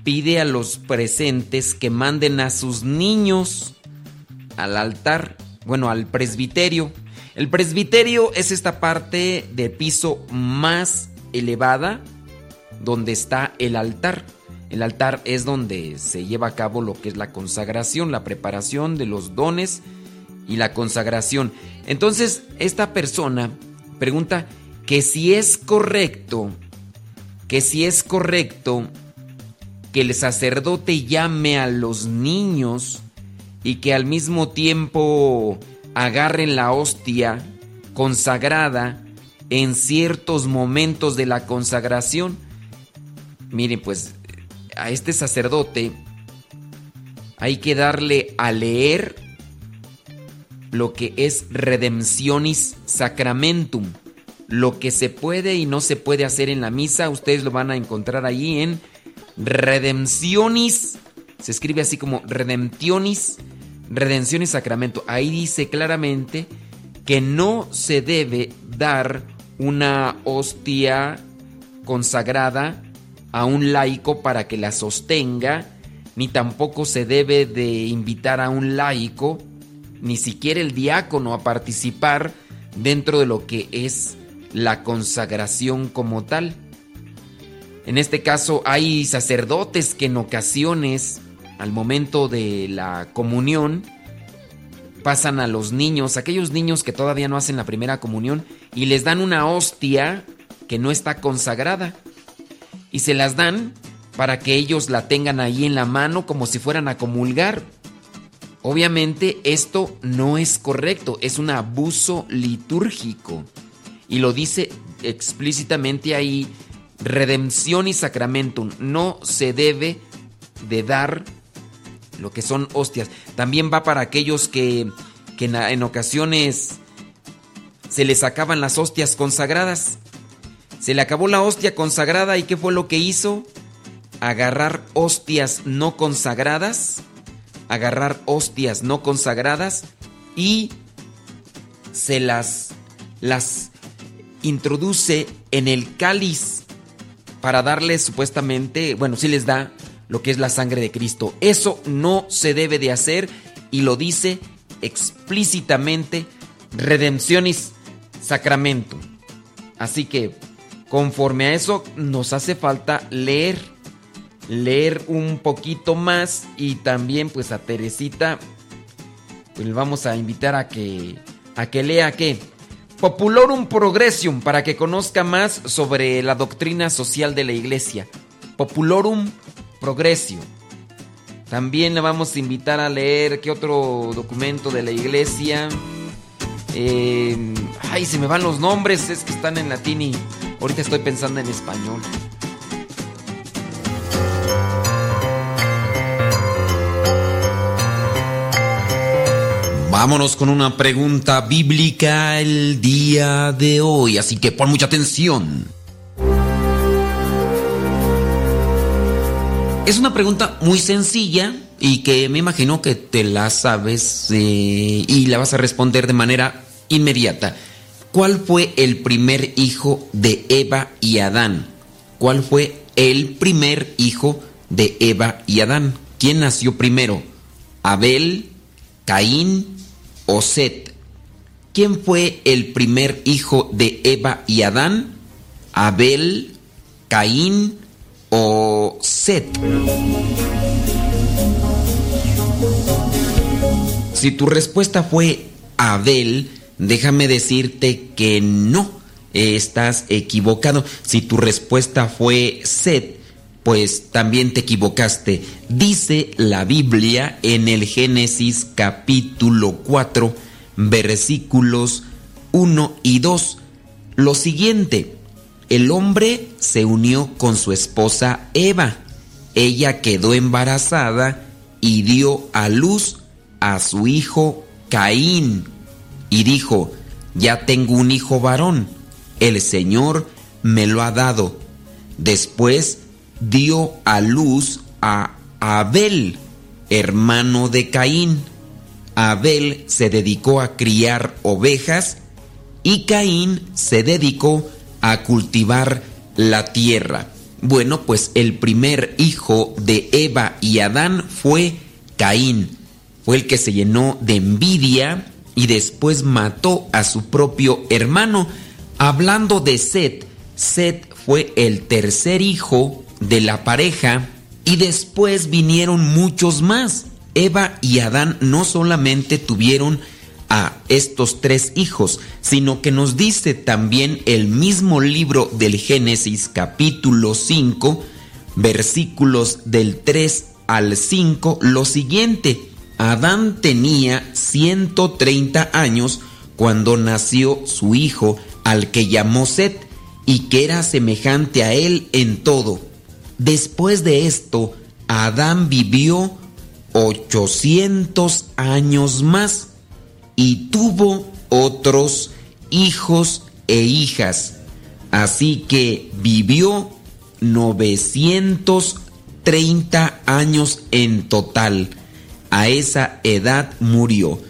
pide a los presentes que manden a sus niños al altar, bueno, al presbiterio. El presbiterio es esta parte de piso más elevada donde está el altar. El altar es donde se lleva a cabo lo que es la consagración, la preparación de los dones y la consagración. Entonces, esta persona pregunta que si es correcto, que si es correcto que el sacerdote llame a los niños y que al mismo tiempo agarren la hostia consagrada en ciertos momentos de la consagración. Miren, pues a este sacerdote hay que darle a leer lo que es redemptionis sacramentum. Lo que se puede y no se puede hacer en la misa, ustedes lo van a encontrar ahí en redemptionis. Se escribe así como redemptionis, redemptionis sacramento. Ahí dice claramente que no se debe dar una hostia consagrada a un laico para que la sostenga, ni tampoco se debe de invitar a un laico, ni siquiera el diácono a participar dentro de lo que es la consagración como tal. En este caso hay sacerdotes que en ocasiones, al momento de la comunión, pasan a los niños, aquellos niños que todavía no hacen la primera comunión, y les dan una hostia que no está consagrada. Y se las dan para que ellos la tengan ahí en la mano como si fueran a comulgar. Obviamente esto no es correcto, es un abuso litúrgico. Y lo dice explícitamente ahí, redención y sacramentum. No se debe de dar lo que son hostias. También va para aquellos que, en, ocasiones se les acaban las hostias consagradas. Se le acabó la hostia consagrada y ¿qué fue lo que hizo? Agarrar hostias no consagradas, agarrar hostias no consagradas y se las, las introduce en el cáliz para darles supuestamente, bueno, sí les da lo que es la sangre de Cristo. Eso no se debe de hacer y lo dice explícitamente Redemptionis Sacramento. Así que conforme a eso nos hace falta leer, leer un poquito más y también pues a Teresita pues le vamos a invitar a que a que lea qué Populorum Progressium para que conozca más sobre la doctrina social de la iglesia. Populorum Progresio. También le vamos a invitar a leer qué otro documento de la iglesia. Eh, ay, se me van los nombres, es que están en latín y ahorita estoy pensando en español. Vámonos con una pregunta bíblica el día de hoy, así que pon mucha atención. Es una pregunta muy sencilla y que me imagino que te la sabes eh, y la vas a responder de manera inmediata. ¿Cuál fue el primer hijo de Eva y Adán? ¿Cuál fue el primer hijo de Eva y Adán? ¿Quién nació primero? ¿Abel, Caín o Set? ¿Quién fue el primer hijo de Eva y Adán? ¿Abel, Caín o Set. Si tu respuesta fue Abel, déjame decirte que no. estás equivocado. Si tu respuesta fue Set, pues también te equivocaste. Dice la Biblia en el Génesis capítulo 4, versículos 1 y 2, lo siguiente. El hombre se unió con su esposa Eva. Ella quedó embarazada y dio a luz a su hijo Caín. Y dijo, ya tengo un hijo varón, el Señor me lo ha dado. Después dio a luz a Abel, hermano de Caín. Abel se dedicó a criar ovejas y Caín se dedicó a cultivar la tierra. Bueno, pues el primer hijo de Eva y Adán fue Caín. Fue el que se llenó de envidia y después mató a su propio hermano. Hablando de Set, Set fue el tercer hijo de la pareja y después vinieron muchos más. Eva y Adán no solamente tuvieron a estos tres hijos, sino que nos dice también el mismo libro del Génesis capítulo 5, versículos del 3 al 5, lo siguiente. Adán tenía 130 años cuando nació su hijo, al que llamó Set, y que era semejante a él en todo. Después de esto, Adán vivió 800 años más y tuvo otros hijos e hijas. Así que vivió 930 años en total. A esa edad murió.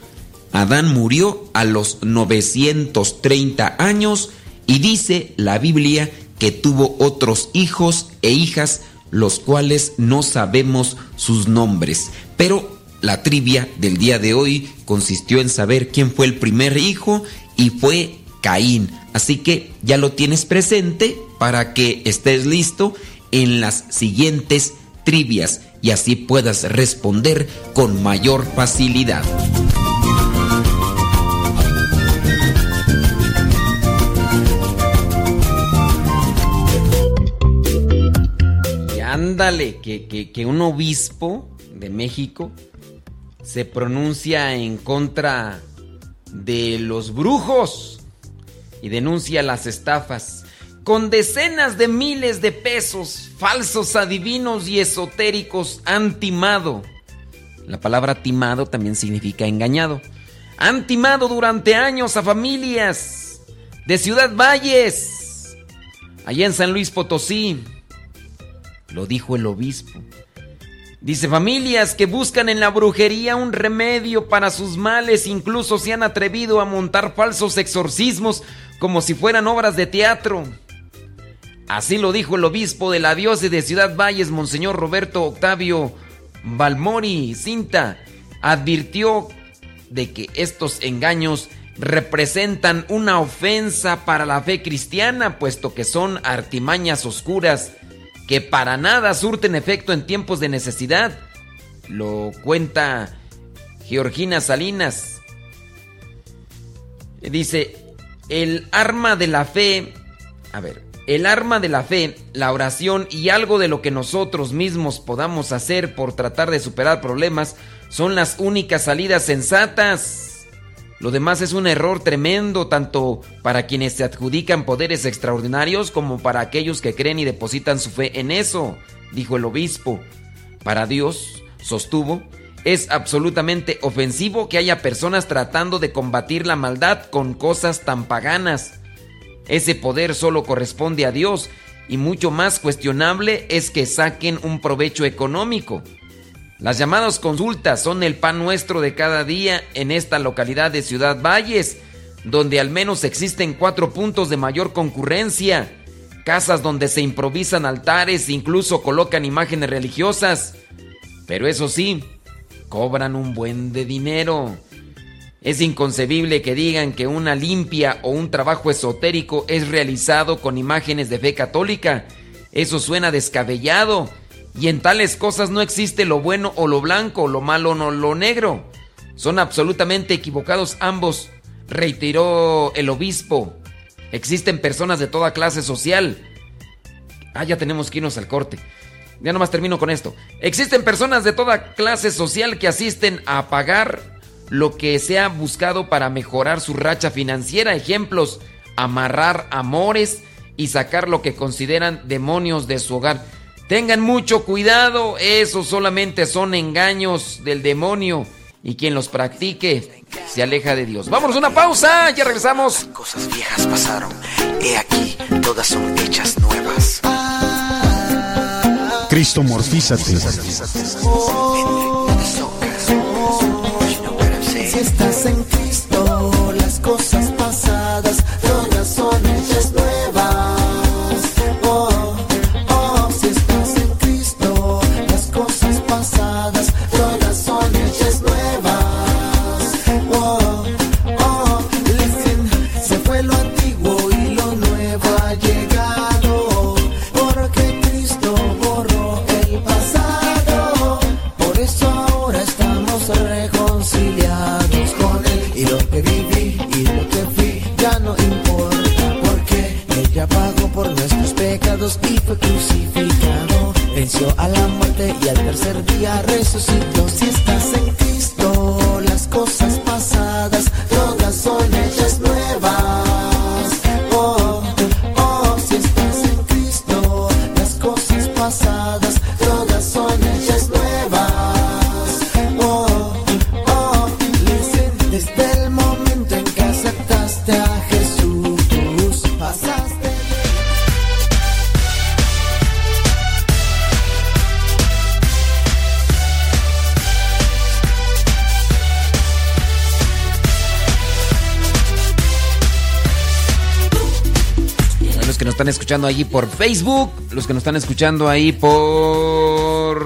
Adán murió a los 930 años y dice la Biblia que tuvo otros hijos e hijas, los cuales no sabemos sus nombres. Pero la trivia del día de hoy consistió en saber quién fue el primer hijo y fue Caín. Así que ya lo tienes presente para que estés listo en las siguientes trivias y así puedas responder con mayor facilidad. Y ándale, que, que, que un obispo de México se pronuncia en contra de los brujos y denuncia las estafas con decenas de miles de pesos falsos adivinos y esotéricos han timado. La palabra timado también significa engañado. Han timado durante años a familias de Ciudad Valles, allá en San Luis Potosí. Lo dijo el obispo. Dice, familias que buscan en la brujería un remedio para sus males, incluso se han atrevido a montar falsos exorcismos como si fueran obras de teatro. Así lo dijo el obispo de la diócesis de Ciudad Valles, Monseñor Roberto Octavio Balmori Cinta, advirtió de que estos engaños representan una ofensa para la fe cristiana, puesto que son artimañas oscuras que para nada surten efecto en tiempos de necesidad. Lo cuenta Georgina Salinas. Dice, el arma de la fe, a ver, el arma de la fe, la oración y algo de lo que nosotros mismos podamos hacer por tratar de superar problemas son las únicas salidas sensatas. Lo demás es un error tremendo tanto para quienes se adjudican poderes extraordinarios como para aquellos que creen y depositan su fe en eso, dijo el obispo. Para Dios, sostuvo, es absolutamente ofensivo que haya personas tratando de combatir la maldad con cosas tan paganas. Ese poder solo corresponde a Dios y mucho más cuestionable es que saquen un provecho económico. Las llamadas consultas son el pan nuestro de cada día en esta localidad de Ciudad Valles, donde al menos existen cuatro puntos de mayor concurrencia, casas donde se improvisan altares, incluso colocan imágenes religiosas. Pero eso sí, cobran un buen de dinero. Es inconcebible que digan que una limpia o un trabajo esotérico es realizado con imágenes de fe católica. Eso suena descabellado y en tales cosas no existe lo bueno o lo blanco, lo malo o lo negro. Son absolutamente equivocados ambos, reiteró el obispo. Existen personas de toda clase social. Ah, ya tenemos que irnos al corte. Ya nomás termino con esto. Existen personas de toda clase social que asisten a pagar lo que se ha buscado para mejorar su racha financiera. Ejemplos, amarrar amores y sacar lo que consideran demonios de su hogar. Tengan mucho cuidado, esos solamente son engaños del demonio y quien los practique se aleja de Dios. Vámonos a una pausa, ya regresamos. Cosas viejas pasaron, he aquí, todas son hechas nuevas. Cristo morfízate. Si estás en pecados y fue crucificado. Venció a la muerte y al tercer día resucitó. Si estás en Cristo, las cosas están escuchando allí por Facebook, los que nos están escuchando ahí por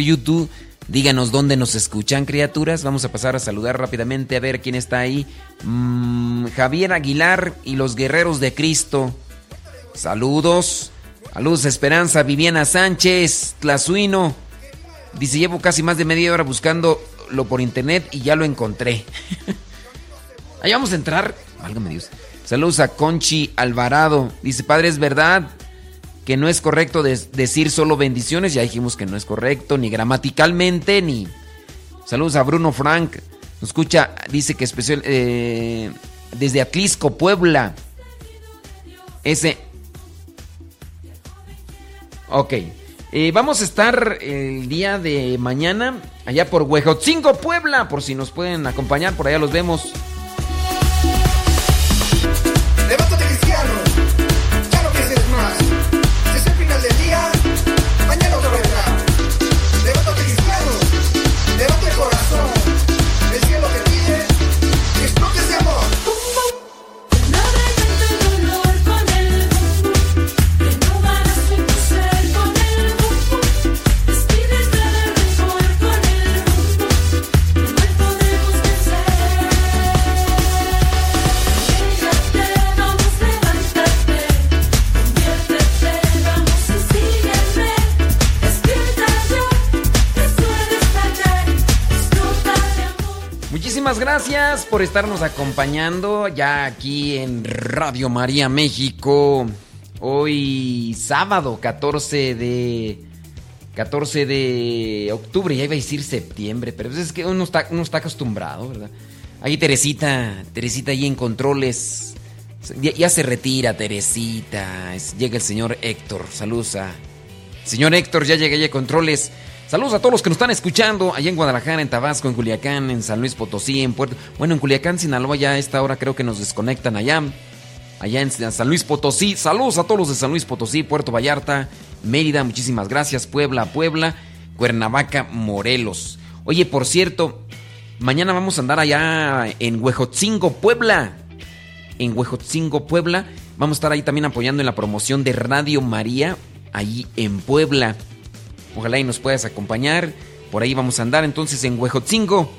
YouTube, díganos dónde nos escuchan, criaturas. Vamos a pasar a saludar rápidamente a ver quién está ahí. Mm, Javier Aguilar y los Guerreros de Cristo. Saludos. Saludos, Esperanza, Viviana Sánchez, Tlazuino. Dice, llevo casi más de media hora buscándolo por internet y ya lo encontré. Ahí vamos a entrar. Válgame Dios. Saludos a Conchi Alvarado. Dice, padre, es verdad que no es correcto decir solo bendiciones. Ya dijimos que no es correcto, ni gramaticalmente, ni... Saludos a Bruno Frank. Nos escucha, dice que especial... eh, desde Atlisco, Puebla. Ese... Ok. Eh, vamos a estar el día de mañana allá por Huejotzingo, Puebla. Por si nos pueden acompañar, por allá los vemos. Por estarnos acompañando ya aquí en Radio María México. Hoy sábado 14 de 14 de octubre, ya iba a decir septiembre, pero es que uno está, uno está acostumbrado, ¿verdad? Ahí Teresita, Teresita ahí en controles. Ya, se retira Teresita. Es- llega el señor Héctor. Saludos a Señor Héctor, ya llegué a controles. Saludos a todos los que nos están escuchando allá en Guadalajara, en Tabasco, en Culiacán, en San Luis Potosí, en Puerto. Bueno, en Culiacán, Sinaloa, ya a esta hora creo que nos desconectan allá. Allá en San Luis Potosí. Saludos a todos los de San Luis Potosí, Puerto Vallarta, Mérida, muchísimas gracias. Puebla, Puebla, Cuernavaca, Morelos. Oye, por cierto, mañana vamos a andar allá en Huejotzingo, Puebla en Huejotzingo, Puebla. Vamos a estar ahí también apoyando en la promoción de Radio María, ahí en Puebla. Ojalá y nos puedas acompañar. Por ahí vamos a andar entonces en Huejotzingo.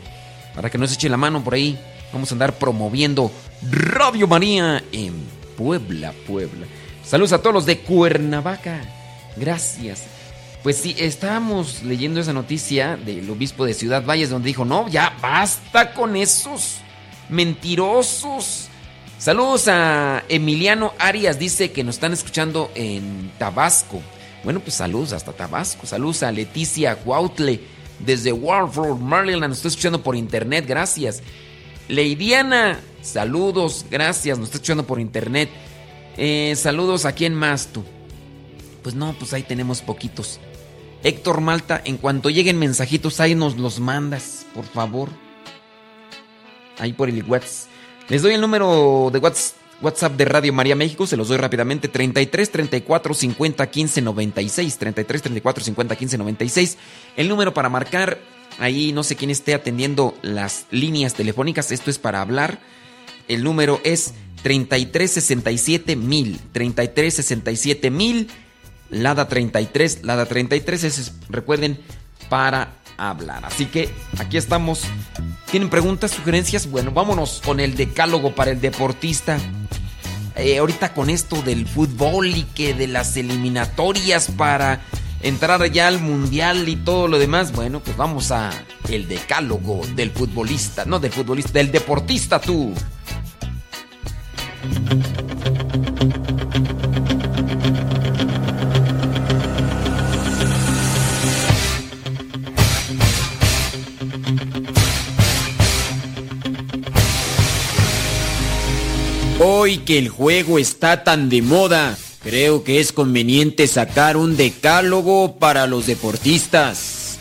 Para que nos eche la mano por ahí. Vamos a andar promoviendo Radio María en Puebla, Puebla. Saludos a todos los de Cuernavaca. Gracias. Pues sí, estábamos leyendo esa noticia del obispo de Ciudad Valles donde dijo, no, ya basta con esos mentirosos. Saludos a Emiliano Arias, dice que nos están escuchando en Tabasco. Bueno, pues saludos hasta Tabasco. Saludos a Leticia Cuautle desde Warford, Maryland. Nos está escuchando por internet, gracias. Leidiana, saludos, gracias. Nos está escuchando por internet. Eh, saludos a quién más tú. Pues no, pues ahí tenemos poquitos. Héctor Malta, en cuanto lleguen mensajitos, ahí nos los mandas, por favor. Ahí por el WhatsApp. Les doy el número de WhatsApp de Radio María México, se los doy rápidamente. 33 34 50 15 96. 33 34 50 15 96. El número para marcar. Ahí no sé quién esté atendiendo las líneas telefónicas. Esto es para hablar. El número es 33 67 mil. 33 67 mil. Lada 33, Lada 33, es, recuerden, para hablar. Así que aquí estamos. ¿Tienen preguntas, sugerencias? Bueno, vámonos con el decálogo para el deportista. Eh, ahorita con esto del fútbol y que de las eliminatorias para entrar ya al mundial y todo lo demás, bueno, pues vamos a el decálogo del futbolista, no del futbolista, del deportista tú. Hoy que el juego está tan de moda, creo que es conveniente sacar un decálogo para los deportistas.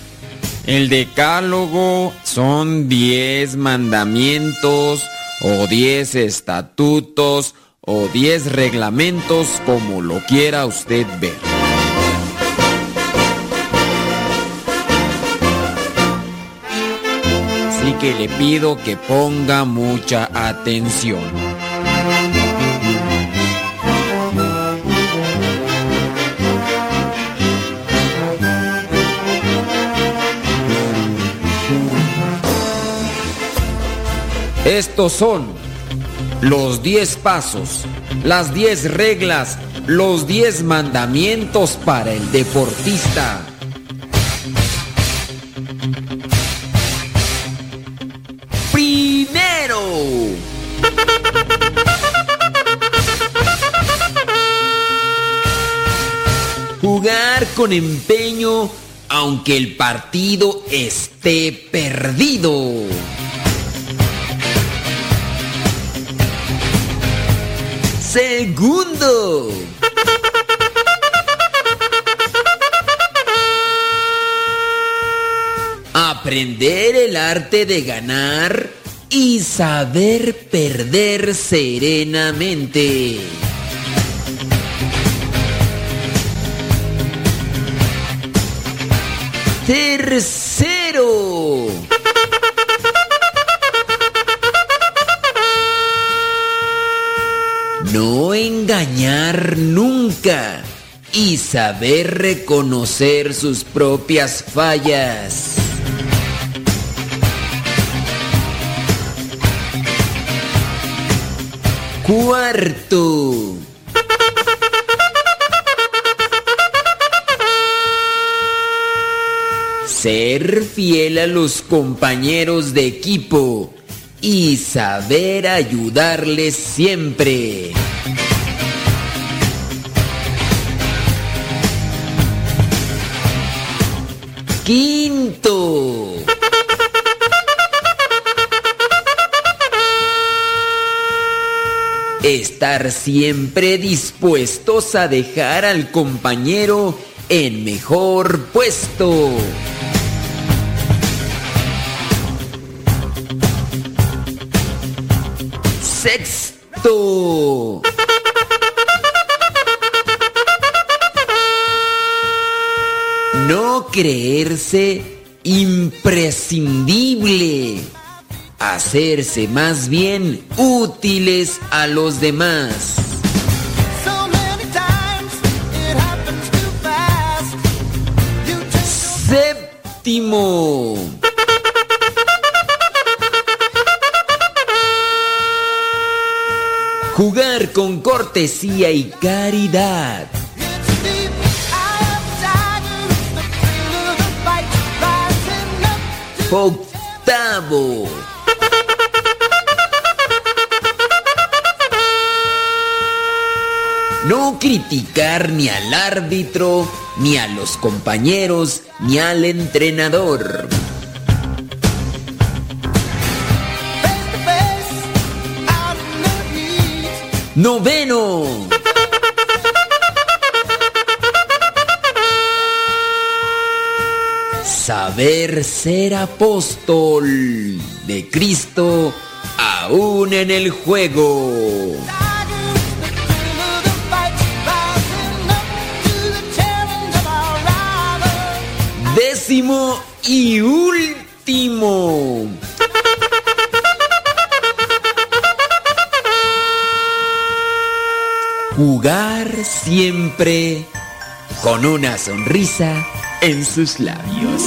El decálogo son 10 mandamientos o 10 estatutos o 10 reglamentos como lo quiera usted ver. Así que le pido que ponga mucha atención. Estos son los 10 pasos, las 10 reglas, los 10 mandamientos para el deportista. Primero. Jugar con empeño aunque el partido esté perdido. Segundo. Aprender el arte de ganar y saber perder serenamente. Tercero. Nunca y saber reconocer sus propias fallas. Cuarto. Ser fiel a los compañeros de equipo y saber ayudarles siempre. Quinto. Estar siempre dispuestos a dejar al compañero en mejor puesto. Sexto. Creerse imprescindible. Hacerse más bien útiles a los demás. Séptimo. Jugar con cortesía y caridad. octavo. No criticar ni al árbitro, ni a los compañeros, ni al entrenador. Noveno. Saber ser apóstol de Cristo aún en el juego. Décimo y último. Jugar siempre con una sonrisa en sus labios.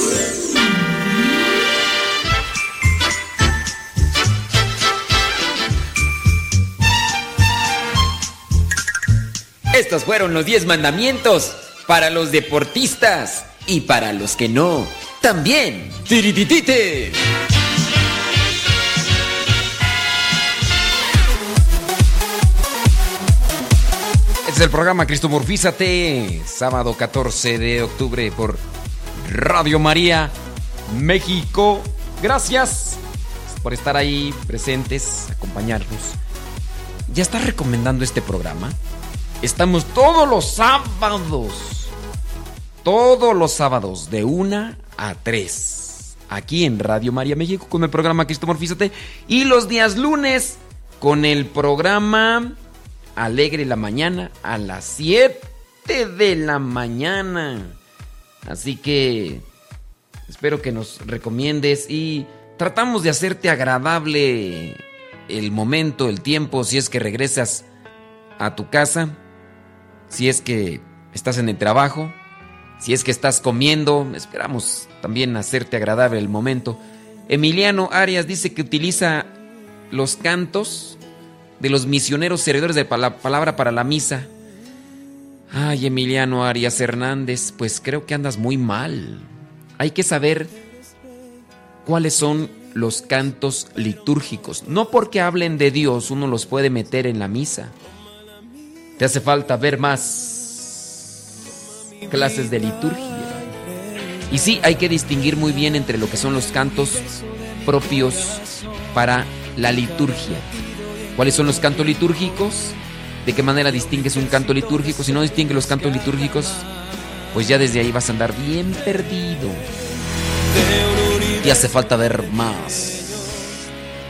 Estos fueron los 10 mandamientos para los deportistas y para los que no. También. ¡Tirititite! Este es el programa Cristomorfízate, sábado 14 de octubre por Radio María, México. Gracias por estar ahí presentes, acompañarnos. ¿Ya estás recomendando este programa? Estamos todos los sábados. Todos los sábados, de 1 a 3. Aquí en Radio María México con el programa Cristomorfízate. Y los días lunes con el programa Alegre la Mañana a las 7 de la mañana. Así que espero que nos recomiendes y tratamos de hacerte agradable el momento, el tiempo, si es que regresas a tu casa, si es que estás en el trabajo, si es que estás comiendo, esperamos también hacerte agradable el momento. Emiliano Arias dice que utiliza los cantos de los misioneros servidores de la palabra para la misa. Ay, Emiliano Arias Hernández, pues creo que andas muy mal. Hay que saber cuáles son los cantos litúrgicos. No porque hablen de Dios uno los puede meter en la misa. Te hace falta ver más clases de liturgia. Y sí, hay que distinguir muy bien entre lo que son los cantos propios para la liturgia. ¿Cuáles son los cantos litúrgicos? ¿De qué manera distingues un canto litúrgico? Si no distingues los cantos litúrgicos, pues ya desde ahí vas a andar bien perdido. Te hace falta ver más.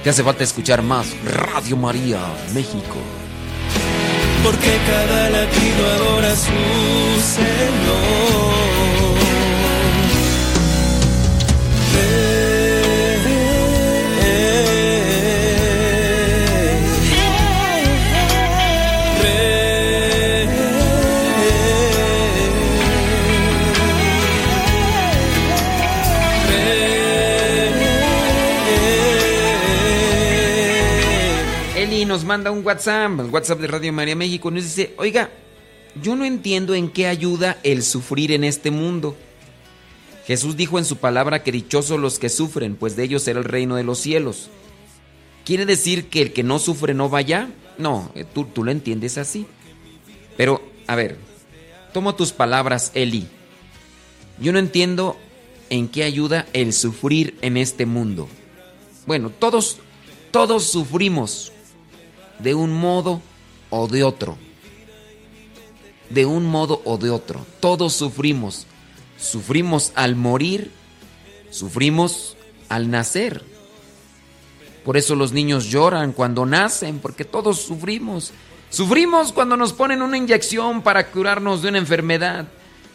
Te hace falta escuchar más Radio María México. Porque cada latido adora a su Señor. Nos manda un WhatsApp, el WhatsApp de Radio María México, nos dice, oiga, yo no entiendo en qué ayuda el sufrir en este mundo. Jesús dijo en su palabra que dichosos los que sufren, pues de ellos será el reino de los cielos. ¿Quiere decir que el que no sufre no vaya? No, eh, tú, tú lo entiendes así. Pero, a ver, tomo tus palabras, Eli. Yo no entiendo en qué ayuda el sufrir en este mundo. Bueno, todos, todos sufrimos de un modo o de otro. De un modo o de otro. Todos sufrimos. Sufrimos al morir, sufrimos al nacer. Por eso los niños lloran cuando nacen, porque todos sufrimos. Sufrimos cuando nos ponen una inyección para curarnos de una enfermedad.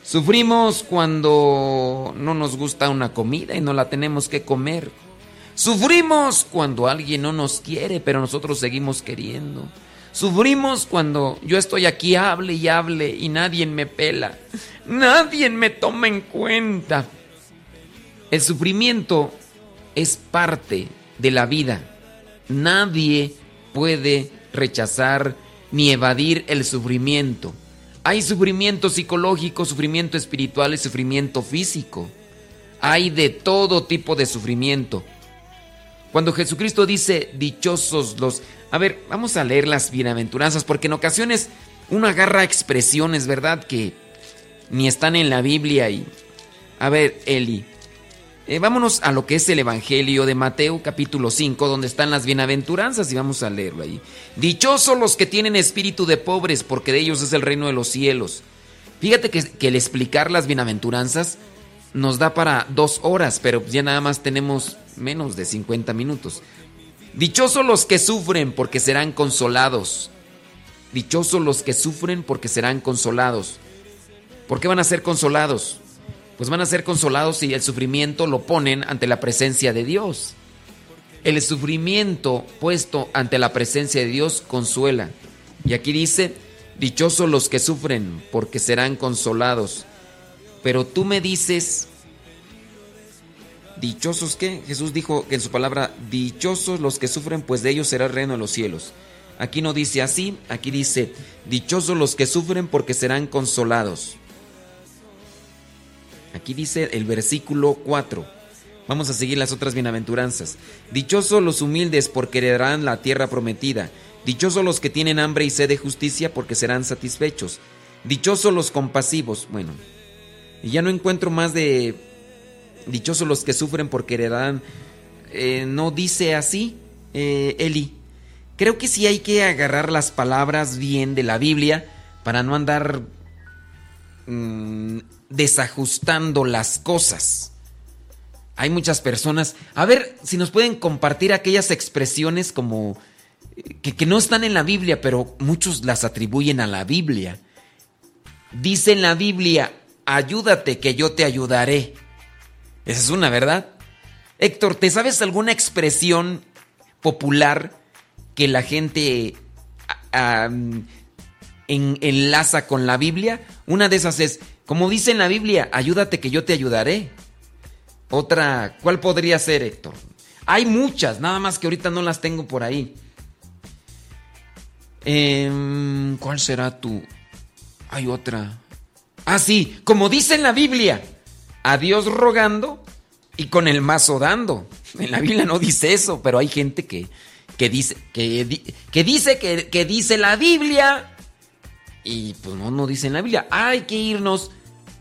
Sufrimos cuando no nos gusta una comida y no la tenemos que comer. Sufrimos cuando alguien no nos quiere, pero nosotros seguimos queriendo. Sufrimos cuando yo estoy aquí, hable y hable y nadie me pela. Nadie me toma en cuenta. El sufrimiento es parte de la vida. Nadie puede rechazar ni evadir el sufrimiento. Hay sufrimiento psicológico, sufrimiento espiritual y sufrimiento físico. Hay de todo tipo de sufrimiento. Cuando Jesucristo dice, dichosos los... A ver, vamos a leer las bienaventuranzas, porque en ocasiones uno agarra expresiones, ¿verdad? Que ni están en la Biblia y... A ver, Eli, eh, vámonos a lo que es el Evangelio de Mateo capítulo 5, donde están las bienaventuranzas y vamos a leerlo ahí. Dichosos los que tienen espíritu de pobres, porque de ellos es el reino de los cielos. Fíjate que, que el explicar las bienaventuranzas nos da para dos horas, pero ya nada más tenemos menos de 50 minutos. Dichosos los que sufren, porque serán consolados. Dichosos los que sufren, porque serán consolados. ¿Por qué van a ser consolados? Pues van a ser consolados si el sufrimiento lo ponen ante la presencia de Dios. El sufrimiento puesto ante la presencia de Dios consuela. Y aquí dice, dichosos los que sufren, porque serán consolados. Pero tú me dices, dichosos qué? Jesús dijo en su palabra, dichosos los que sufren, pues de ellos será el reino de los cielos. Aquí no dice así, aquí dice, dichosos los que sufren porque serán consolados. Aquí dice el versículo 4. Vamos a seguir las otras bienaventuranzas. Dichosos los humildes porque heredarán la tierra prometida. Dichosos los que tienen hambre y sed de justicia porque serán satisfechos. Dichosos los compasivos. Bueno, y ya no encuentro más de dichosos los que sufren porque heredarán. Eh, no dice así, eh, Eli. Creo que sí hay que agarrar las palabras bien de la Biblia para no andar mm, desajustando las cosas. Hay muchas personas. A ver si nos pueden compartir aquellas expresiones como eh, que, que, no están en la Biblia, pero muchos las atribuyen a la Biblia. Dice en la Biblia, ayúdate que yo te ayudaré. Esa es una, ¿verdad? Héctor, ¿te sabes alguna expresión popular que la gente en, enlaza con la Biblia? Una de esas es, como dice en la Biblia, ayúdate que yo te ayudaré. Otra, ¿cuál podría ser, Héctor? Hay muchas, nada más que ahorita no las tengo por ahí. Eh, ¿Cuál será tu? Hay otra. Ah, sí, como dice en la Biblia, a Dios rogando y con el mazo dando. En la Biblia no dice eso, pero hay gente que, que dice, que, dice que, que dice la Biblia y pues no, no dice en la Biblia. Hay que irnos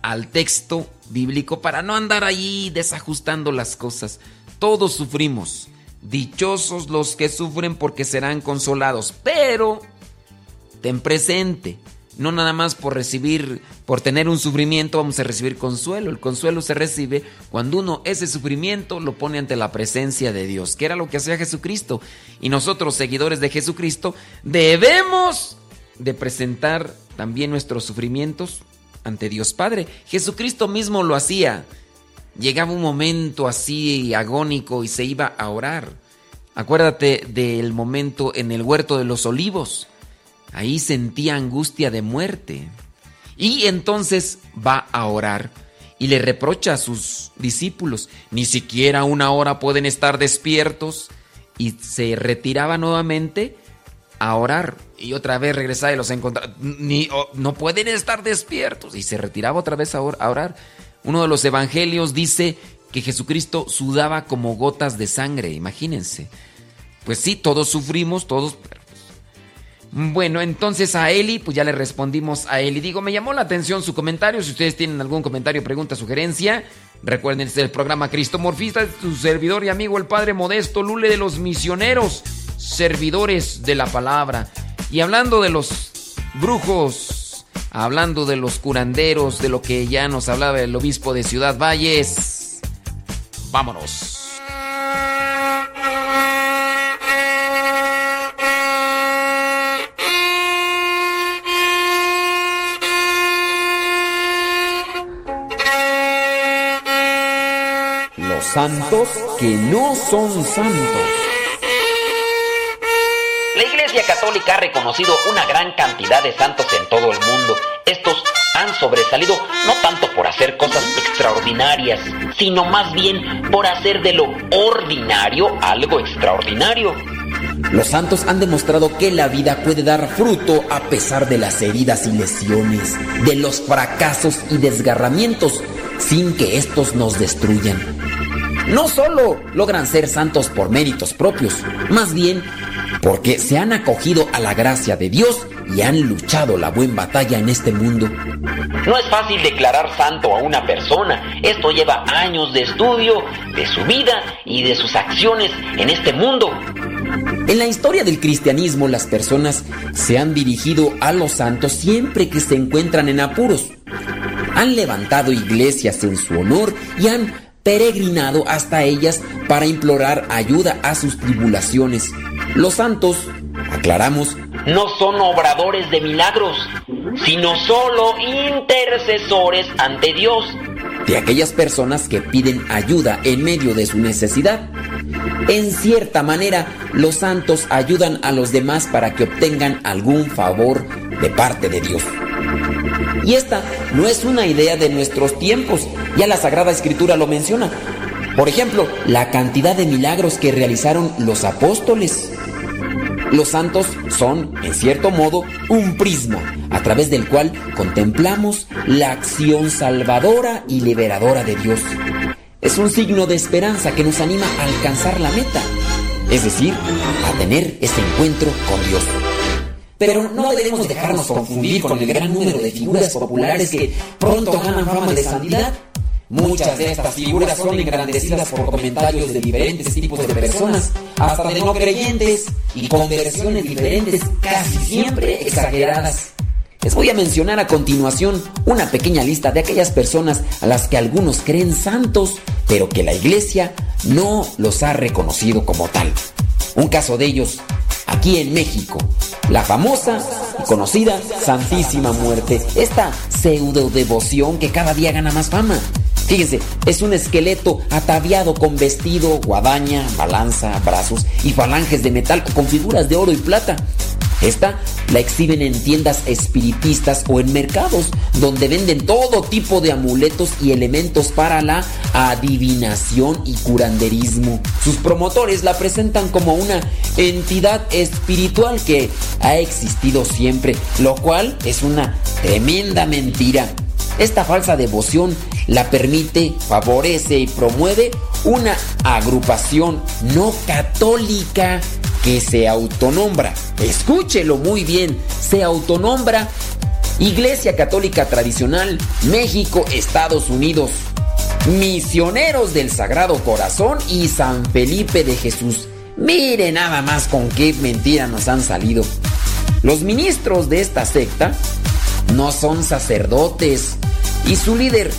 al texto bíblico para no andar ahí desajustando las cosas. Todos sufrimos. Dichosos los que sufren porque serán consolados. Pero ten presente, no nada más por recibir, por tener un sufrimiento vamos a recibir consuelo. El consuelo se recibe cuando uno ese sufrimiento lo pone ante la presencia de Dios, que era lo que hacía Jesucristo. Y nosotros, seguidores de Jesucristo, debemos de presentar también nuestros sufrimientos ante Dios Padre. Jesucristo mismo lo hacía. Llegaba un momento así agónico y se iba a orar. Acuérdate del momento en el huerto de los olivos. Ahí sentía angustia de muerte. Y entonces va a orar y le reprocha a sus discípulos, ni siquiera una hora pueden estar despiertos. Y se retiraba nuevamente a orar y otra vez regresaba y los encontraba. Ni, no pueden estar despiertos. Y se retiraba otra vez a orar. Uno de los evangelios dice que Jesucristo sudaba como gotas de sangre, imagínense. Pues sí, todos sufrimos, todos... Bueno, entonces a Eli, pues ya le respondimos a Eli. Digo, me llamó la atención su comentario. Si ustedes tienen algún comentario, pregunta, sugerencia, recuerden, el programa Cristo Morfista, su servidor y amigo el Padre Modesto Lule de los Misioneros servidores de la palabra. Y hablando de los brujos, hablando de los curanderos, de lo que ya nos hablaba el obispo de Ciudad Valles, vámonos. Santos que no son santos. La Iglesia Católica ha reconocido una gran cantidad de santos en todo el mundo. Estos han sobresalido no tanto por hacer cosas extraordinarias, sino más bien por hacer de lo ordinario algo extraordinario. Los santos han demostrado que la vida puede dar fruto a pesar de las heridas y lesiones, de los fracasos y desgarramientos, sin que estos nos destruyan. No solo logran ser santos por méritos propios, más bien porque se han acogido a la gracia de Dios y han luchado la buena batalla en este mundo. No es fácil declarar santo a una persona. Esto lleva años de estudio de su vida y de sus acciones en este mundo. En la historia del cristianismo las personas se han dirigido a los santos siempre que se encuentran en apuros. Han levantado iglesias en su honor y han peregrinado hasta ellas para implorar ayuda a sus tribulaciones. Los santos, aclaramos, no son obradores de milagros, sino solo intercesores ante Dios. De aquellas personas que piden ayuda en medio de su necesidad. En cierta manera, los santos ayudan a los demás para que obtengan algún favor de parte de Dios. Y esta no es una idea de nuestros tiempos, ya la Sagrada Escritura lo menciona. Por ejemplo, la cantidad de milagros que realizaron los apóstoles. Los santos son, en cierto modo, un prisma a través del cual contemplamos la acción salvadora y liberadora de Dios. Es un signo de esperanza que nos anima a alcanzar la meta, es decir, a tener ese encuentro con Dios. Pero no debemos dejarnos confundir con el gran número de figuras populares que pronto ganan fama de santidad. Muchas de estas figuras son engrandecidas por comentarios de diferentes tipos de personas, hasta de no creyentes, y con versiones diferentes, casi siempre exageradas. Les voy a mencionar a continuación una pequeña lista de aquellas personas a las que algunos creen santos, pero que la iglesia no los ha reconocido como tal. Un caso de ellos, aquí en México, la famosa y conocida Santísima Muerte, esta pseudo devoción que cada día gana más fama. Fíjense, es un esqueleto ataviado con vestido, guadaña, balanza, brazos y falanges de metal con figuras de oro y plata. Esta la exhiben en tiendas espiritistas o en mercados donde venden todo tipo de amuletos y elementos para la adivinación y curanderismo. Sus promotores la presentan como una entidad espiritual que ha existido siempre, lo cual es una tremenda mentira. Esta falsa devoción la permite, favorece y promueve una agrupación no católica que se autonombra, escúchelo muy bien, se autonombra Iglesia Católica Tradicional México, Estados Unidos, Misioneros del Sagrado Corazón y San Felipe de Jesús. Mire nada más con qué mentira nos han salido. Los ministros de esta secta no son sacerdotes y su líder,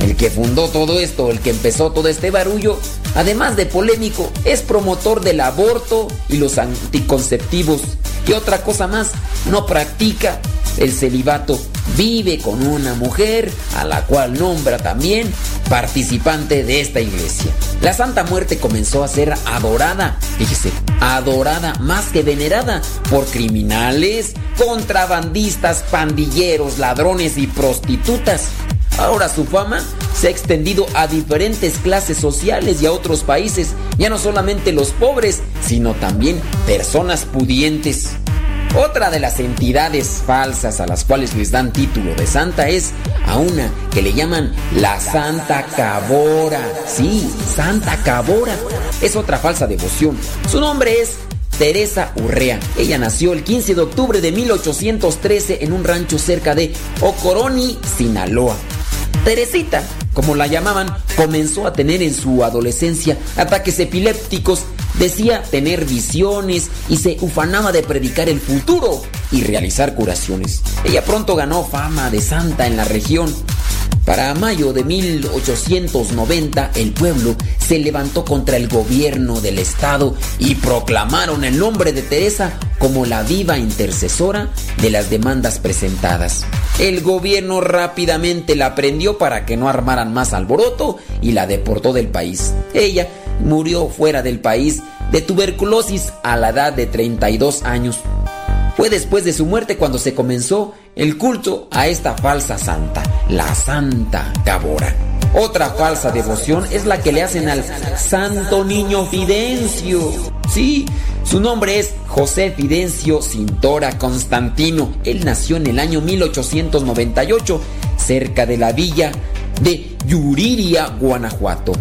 el que fundó todo esto, el que empezó todo este barullo, además de polémico, es promotor del aborto y los anticonceptivos. Y otra cosa más, no practica el celibato. Vive con una mujer a la cual nombra también participante de esta iglesia. La Santa Muerte comenzó a ser adorada, fíjese, adorada más que venerada por criminales, contrabandistas, pandilleros, ladrones y prostitutas. Ahora su fama se ha extendido a diferentes clases sociales y a otros países, ya no solamente los pobres, sino también personas pudientes. Otra de las entidades falsas a las cuales les dan título de santa es a una que le llaman la Santa Cabora. Sí, Santa Cabora. Es otra falsa devoción. Su nombre es Teresa Urrea. Ella nació el 15 de octubre de 1813 en un rancho cerca de Ocoroni, Sinaloa. Teresita, como la llamaban, comenzó a tener en su adolescencia ataques epilépticos, decía tener visiones y se ufanaba de predicar el futuro y realizar curaciones. Ella pronto ganó fama de santa en la región. Para mayo de 1890 el pueblo se levantó contra el gobierno del estado y proclamaron el nombre de Teresa como la viva intercesora de las demandas presentadas. El gobierno rápidamente la prendió para que no armaran más alboroto y la deportó del país. Ella murió fuera del país de tuberculosis a la edad de 32 años. Fue después de su muerte cuando se comenzó el culto a esta falsa santa, la Santa Cabora. Otra falsa devoción es la que le hacen al Santo Niño Fidencio. Sí, su nombre es José Fidencio Cintora Constantino. Él nació en el año 1898, cerca de la villa de Yuriria, Guanajuato.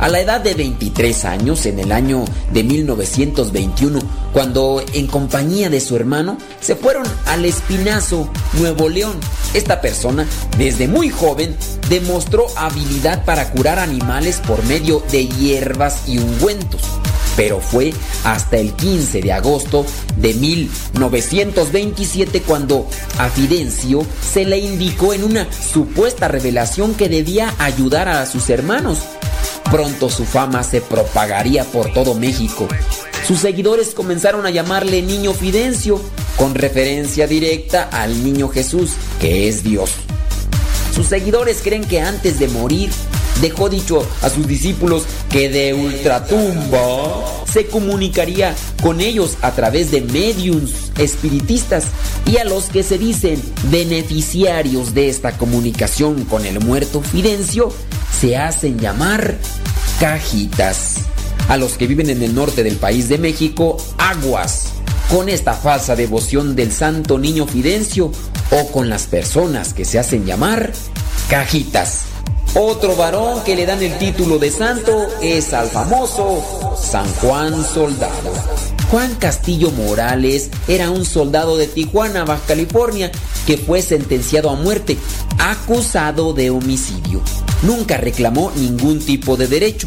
A la edad de 23 años, en el año de 1921, cuando en compañía de su hermano se fueron al Espinazo, Nuevo León. Esta persona, desde muy joven, demostró habilidad para curar animales por medio de hierbas y ungüentos pero fue hasta el 15 de agosto de 1927 cuando a Fidencio se le indicó en una supuesta revelación que debía ayudar a sus hermanos. Su fama se propagaría por todo México. Sus seguidores comenzaron a llamarle Niño Fidencio, con referencia directa al Niño Jesús, que es Dios. Sus seguidores creen que antes de morir dejó dicho a sus discípulos que de ultratumba se comunicaría con ellos a través de mediums espiritistas y a los que se dicen beneficiarios de esta comunicación con el muerto Fidencio se hacen llamar cajitas. A los que viven en el norte del país de México, aguas. Con esta falsa devoción del santo niño Fidencio o con las personas que se hacen llamar cajitas. Otro varón que le dan el título de santo es al famoso San Juan Soldado. Juan Castillo Morales era un soldado de Tijuana, Baja California, que fue sentenciado a muerte, acusado de homicidio. Nunca reclamó ningún tipo de derecho.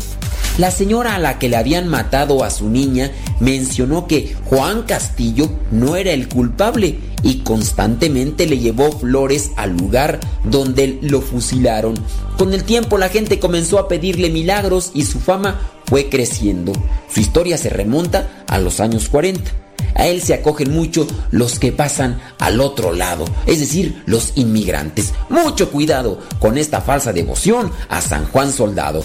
La señora a la que le habían matado a su niña mencionó que Juan Castillo no era el culpable y constantemente le llevó flores al lugar donde lo fusilaron. Con el tiempo la gente comenzó a pedirle milagros y su fama fue creciendo. Su historia se remonta a los años 40. A él se acogen mucho los que pasan al otro lado, es decir, los inmigrantes. Mucho cuidado con esta falsa devoción a San Juan Soldado.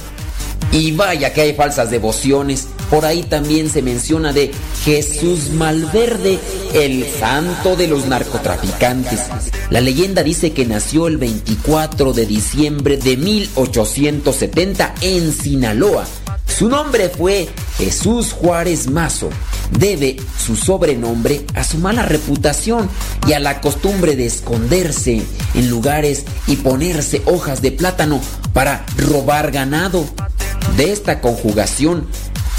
Y vaya que hay falsas devociones. Por ahí también se menciona de Jesús Malverde, el santo de los narcotraficantes. La leyenda dice que nació el 24 de diciembre de 1870 en Sinaloa. Su nombre fue Jesús Juárez Mazo. Debe su sobrenombre a su mala reputación y a la costumbre de esconderse en lugares y ponerse hojas de plátano para robar ganado. De esta conjugación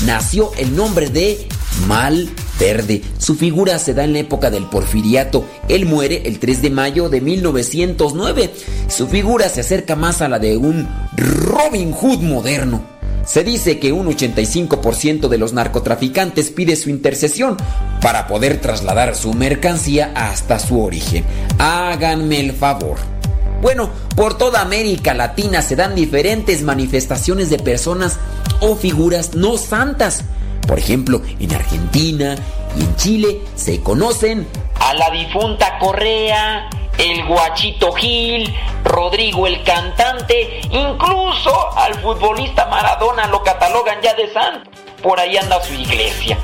nació el nombre de Mal Verde. Su figura se da en la época del porfiriato. Él muere el 3 de mayo de 1909. Su figura se acerca más a la de un Robin Hood moderno. Se dice que un 85% de los narcotraficantes pide su intercesión para poder trasladar su mercancía hasta su origen. Háganme el favor. Bueno, por toda América Latina se dan diferentes manifestaciones de personas o figuras no santas. Por ejemplo, en Argentina y en Chile se conocen a la difunta Correa, el Guachito Gil, Rodrigo el cantante, incluso al futbolista Maradona lo catalogan ya de santo. Por ahí anda su iglesia.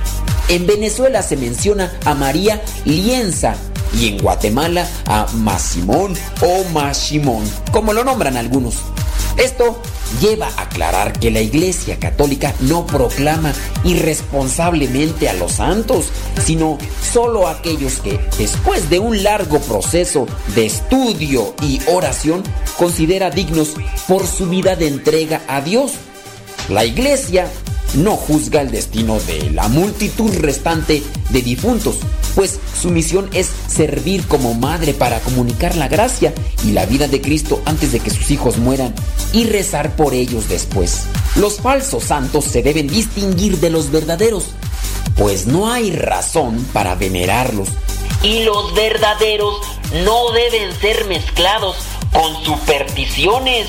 En Venezuela se menciona a María Lienza, y en Guatemala a Masimón o Mashimón, como lo nombran algunos. Esto lleva a aclarar que la Iglesia Católica no proclama irresponsablemente a los santos, sino solo a aquellos que, después de un largo proceso de estudio y oración, considera dignos por su vida de entrega a Dios. La Iglesia no juzga el destino de la multitud restante de difuntos, pues su misión es servir como madre para comunicar la gracia y la vida de Cristo antes de que sus hijos mueran y rezar por ellos después. Los falsos santos se deben distinguir de los verdaderos, pues no hay razón para venerarlos. Y los verdaderos no deben ser mezclados con supersticiones.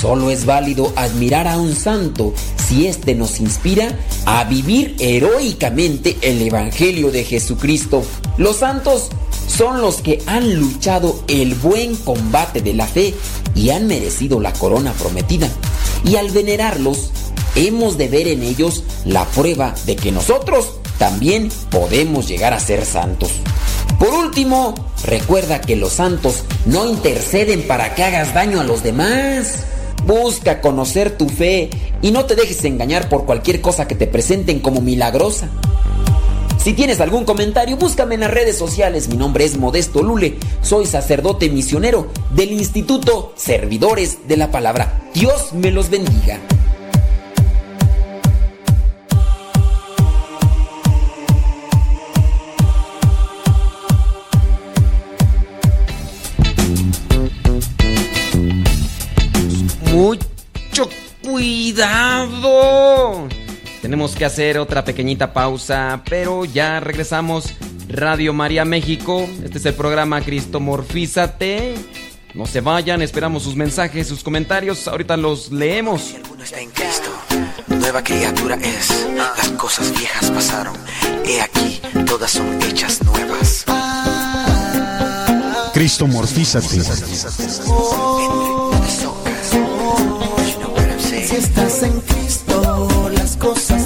Solo es válido admirar a un santo si éste nos inspira a vivir heroicamente el Evangelio de Jesucristo. Los santos son los que han luchado el buen combate de la fe y han merecido la corona prometida. Y al venerarlos, hemos de ver en ellos la prueba de que nosotros también podemos llegar a ser santos. Por último, recuerda que los santos no interceden para que hagas daño a los demás. Busca conocer tu fe y no te dejes engañar por cualquier cosa que te presenten como milagrosa. Si tienes algún comentario, búscame en las redes sociales. Mi nombre es Modesto Lule. Soy sacerdote misionero del Instituto Servidores de la Palabra. Dios me los bendiga. mucho cuidado. Tenemos que hacer otra pequeñita pausa, pero ya regresamos. Radio María México, este es el programa Cristomorfízate. No se vayan, esperamos sus mensajes, sus comentarios, ahorita los leemos. Si alguno está en Cristo, nueva criatura es. Las cosas viejas pasaron, he aquí, todas son hechas nuevas. Cristomorfízate. Si estás en Cristo, las cosas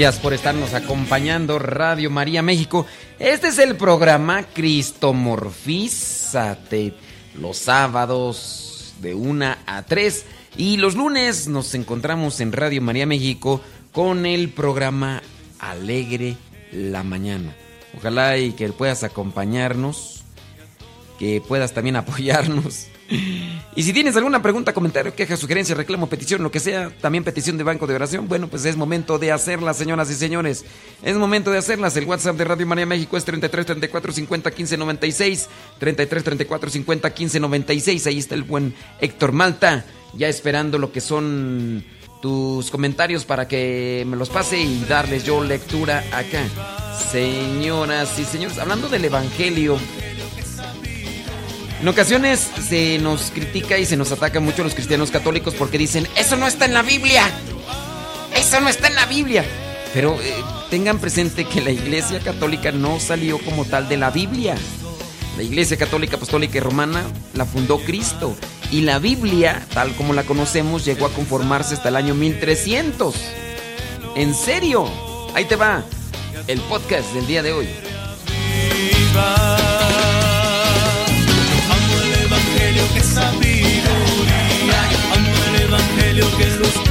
Gracias por estarnos acompañando, Radio María México. Este es el programa Cristomorfízate. Los sábados de 1 a 3 y los lunes nos encontramos en Radio María México con el programa Alegre la Mañana. Ojalá y que puedas acompañarnos, que puedas también apoyarnos y si tienes alguna pregunta, comentario, queja, sugerencia, reclamo, petición, lo que sea, también petición de banco de oración, bueno, pues es momento de hacerlas, señoras y señores. Es momento de hacerlas. El WhatsApp de Radio María México es 33 34 50 15 96. 33 34 50 15 96. Ahí está el buen Héctor Malta, ya esperando lo que son tus comentarios para que me los pase y darles yo lectura acá. Señoras y señores, hablando del Evangelio. En ocasiones se nos critica y se nos ataca mucho los cristianos católicos porque dicen, eso no está en la Biblia. Eso no está en la Biblia. Pero eh, tengan presente que la Iglesia Católica no salió como tal de la Biblia. La Iglesia Católica Apostólica y Romana la fundó Cristo. Y la Biblia, tal como la conocemos, llegó a conformarse hasta el año 1300. ¿En serio? Ahí te va el podcast del día de hoy. Evangelio que luz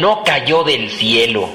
no cayó del cielo.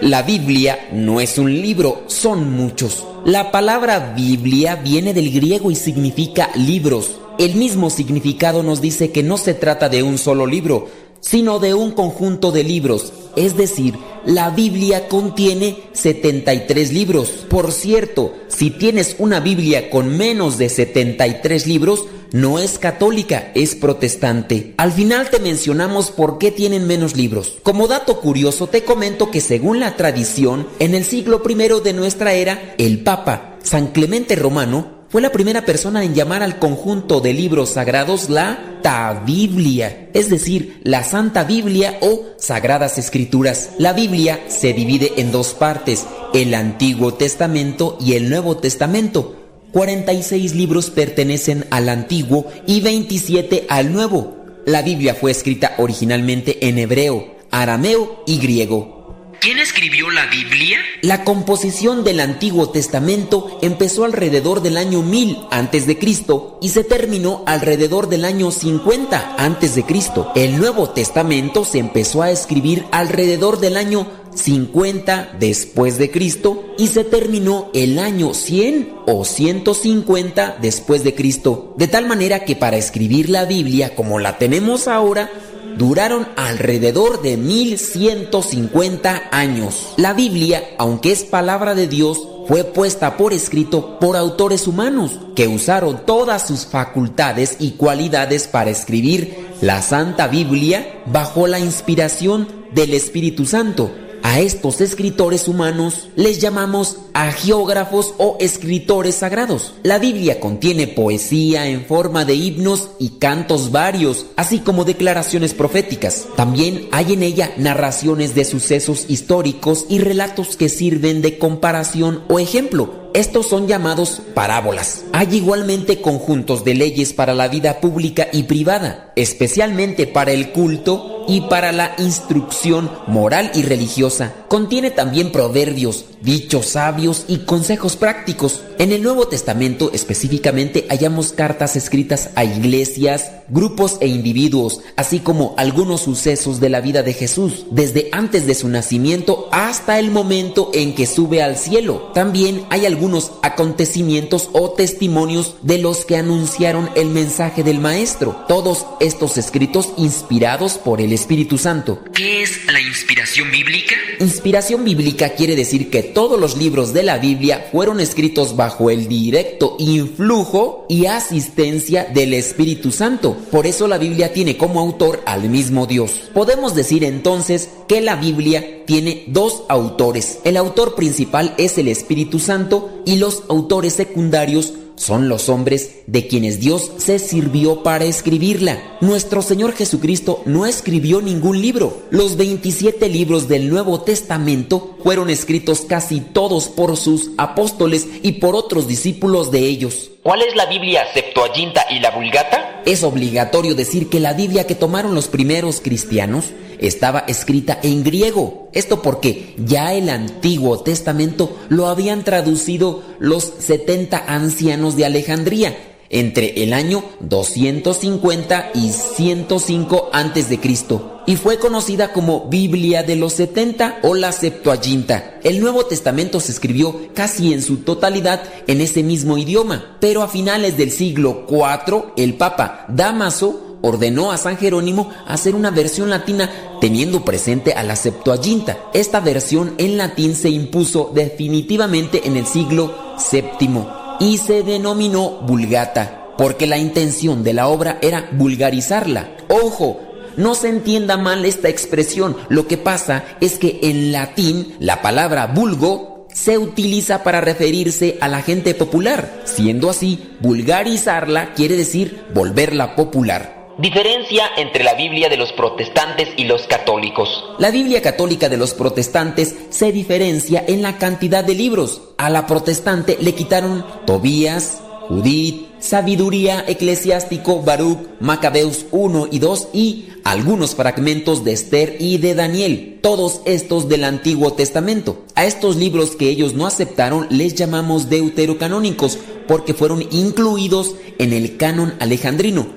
La Biblia no es un libro, son muchos. La palabra Biblia viene del griego y significa libros. El mismo significado nos dice que no se trata de un solo libro, sino de un conjunto de libros. Es decir, la Biblia contiene 73 libros. Por cierto, si tienes una Biblia con menos de 73 libros, no es católica, es protestante. Al final te mencionamos por qué tienen menos libros. Como dato curioso, te comento que según la tradición, en el siglo I de nuestra era, el Papa, San Clemente Romano, fue la primera persona en llamar al conjunto de libros sagrados la Tabiblia, es decir, la Santa Biblia o Sagradas Escrituras. La Biblia se divide en dos partes, el Antiguo Testamento y el Nuevo Testamento. 46 libros pertenecen al Antiguo y 27 al Nuevo. La Biblia fue escrita originalmente en hebreo, arameo y griego. ¿Quién escribió la Biblia? La composición del Antiguo Testamento empezó alrededor del año 1000 antes de Cristo y se terminó alrededor del año 50 antes de Cristo. El Nuevo Testamento se empezó a escribir alrededor del año 50 después de Cristo y se terminó el año 100 o 150 después de Cristo. De tal manera que para escribir la Biblia como la tenemos ahora duraron alrededor de 1150 años. La Biblia, aunque es palabra de Dios, fue puesta por escrito por autores humanos que usaron todas sus facultades y cualidades para escribir la Santa Biblia bajo la inspiración del Espíritu Santo. A estos escritores humanos les llamamos agiógrafos o escritores sagrados. La Biblia contiene poesía en forma de himnos y cantos varios, así como declaraciones proféticas. También hay en ella narraciones de sucesos históricos y relatos que sirven de comparación o ejemplo. Estos son llamados parábolas. Hay igualmente conjuntos de leyes para la vida pública y privada, especialmente para el culto y para la instrucción moral y religiosa. Contiene también proverbios, dichos sabios y consejos prácticos. En el Nuevo Testamento específicamente hallamos cartas escritas a iglesias, grupos e individuos, así como algunos sucesos de la vida de Jesús, desde antes de su nacimiento hasta el momento en que sube al cielo. También hay algunos acontecimientos o testimonios de los que anunciaron el mensaje del Maestro. Todos estos escritos inspirados por el Espíritu Santo. ¿Qué es la inspiración bíblica? Bíblica quiere decir que todos los libros de la Biblia fueron escritos bajo el directo influjo y asistencia del Espíritu Santo. Por eso la Biblia tiene como autor al mismo Dios. Podemos decir entonces que la Biblia tiene dos autores. El autor principal es el Espíritu Santo y los autores secundarios son los hombres de quienes Dios se sirvió para escribirla. Nuestro Señor Jesucristo no escribió ningún libro. Los 27 libros del Nuevo Testamento fueron escritos casi todos por sus apóstoles y por otros discípulos de ellos. ¿Cuál es la Biblia Septuaginta y la Vulgata? Es obligatorio decir que la Biblia que tomaron los primeros cristianos estaba escrita en griego. Esto porque ya el Antiguo Testamento lo habían traducido los 70 ancianos de Alejandría entre el año 250 y 105 antes de Cristo y fue conocida como Biblia de los 70 o la Septuaginta. El Nuevo Testamento se escribió casi en su totalidad en ese mismo idioma, pero a finales del siglo IV el Papa Damaso ordenó a San Jerónimo hacer una versión latina teniendo presente a la Septuaginta. Esta versión en latín se impuso definitivamente en el siglo VII y se denominó Vulgata, porque la intención de la obra era vulgarizarla. Ojo, no se entienda mal esta expresión, lo que pasa es que en latín la palabra vulgo se utiliza para referirse a la gente popular. Siendo así, vulgarizarla quiere decir volverla popular. Diferencia entre la Biblia de los protestantes y los católicos. La Biblia católica de los protestantes se diferencia en la cantidad de libros. A la protestante le quitaron Tobías, Judith, Sabiduría, Eclesiástico, Baruch, Macabeus 1 y 2 y algunos fragmentos de Esther y de Daniel, todos estos del Antiguo Testamento. A estos libros que ellos no aceptaron les llamamos deuterocanónicos porque fueron incluidos en el canon alejandrino.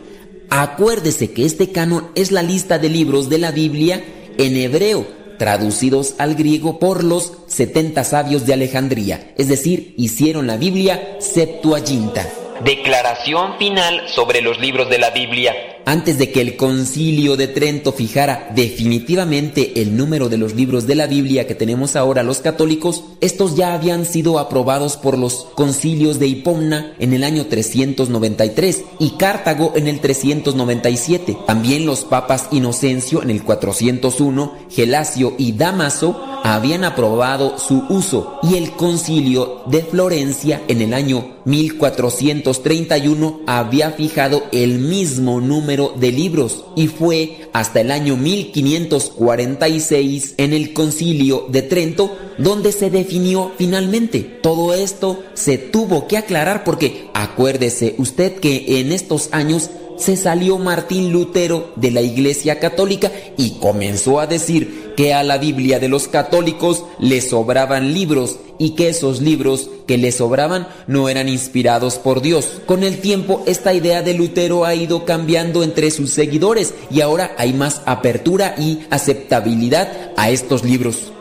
Acuérdese que este canon es la lista de libros de la Biblia en hebreo, traducidos al griego por los 70 sabios de Alejandría, es decir, hicieron la Biblia Septuaginta. Declaración final sobre los libros de la Biblia. Antes de que el concilio de Trento fijara definitivamente el número de los libros de la Biblia que tenemos ahora los católicos, estos ya habían sido aprobados por los concilios de Hipomna en el año 393 y Cartago en el 397. También los papas Inocencio en el 401, Gelasio y Damaso habían aprobado su uso y el concilio de Florencia en el año 1431 había fijado el mismo número de libros y fue hasta el año 1546 en el concilio de Trento donde se definió finalmente. Todo esto se tuvo que aclarar porque acuérdese usted que en estos años se salió Martín Lutero de la Iglesia Católica y comenzó a decir que a la Biblia de los católicos le sobraban libros y que esos libros que le sobraban no eran inspirados por Dios. Con el tiempo esta idea de Lutero ha ido cambiando entre sus seguidores y ahora hay más apertura y aceptabilidad a estos libros.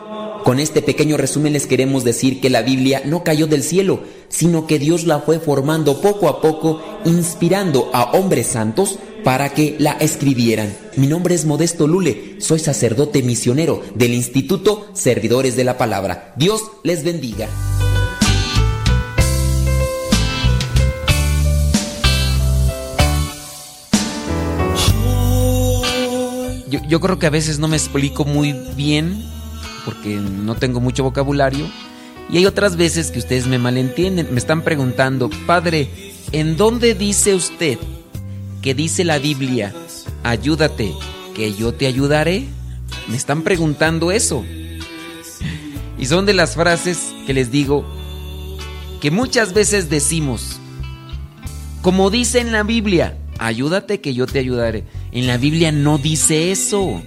Con este pequeño resumen les queremos decir que la Biblia no cayó del cielo, sino que Dios la fue formando poco a poco, inspirando a hombres santos para que la escribieran. Mi nombre es Modesto Lule, soy sacerdote misionero del Instituto Servidores de la Palabra. Dios les bendiga. Yo, creo que a veces no me explico muy bien porque no tengo mucho vocabulario. Y hay otras veces que ustedes me malentienden. Me están preguntando, Padre, ¿en dónde dice usted que dice la Biblia, ayúdate, que yo te ayudaré? Me están preguntando eso. Y son de las frases que les digo que muchas veces decimos, como dice en la Biblia, ayúdate que yo te ayudaré. En la Biblia no dice eso.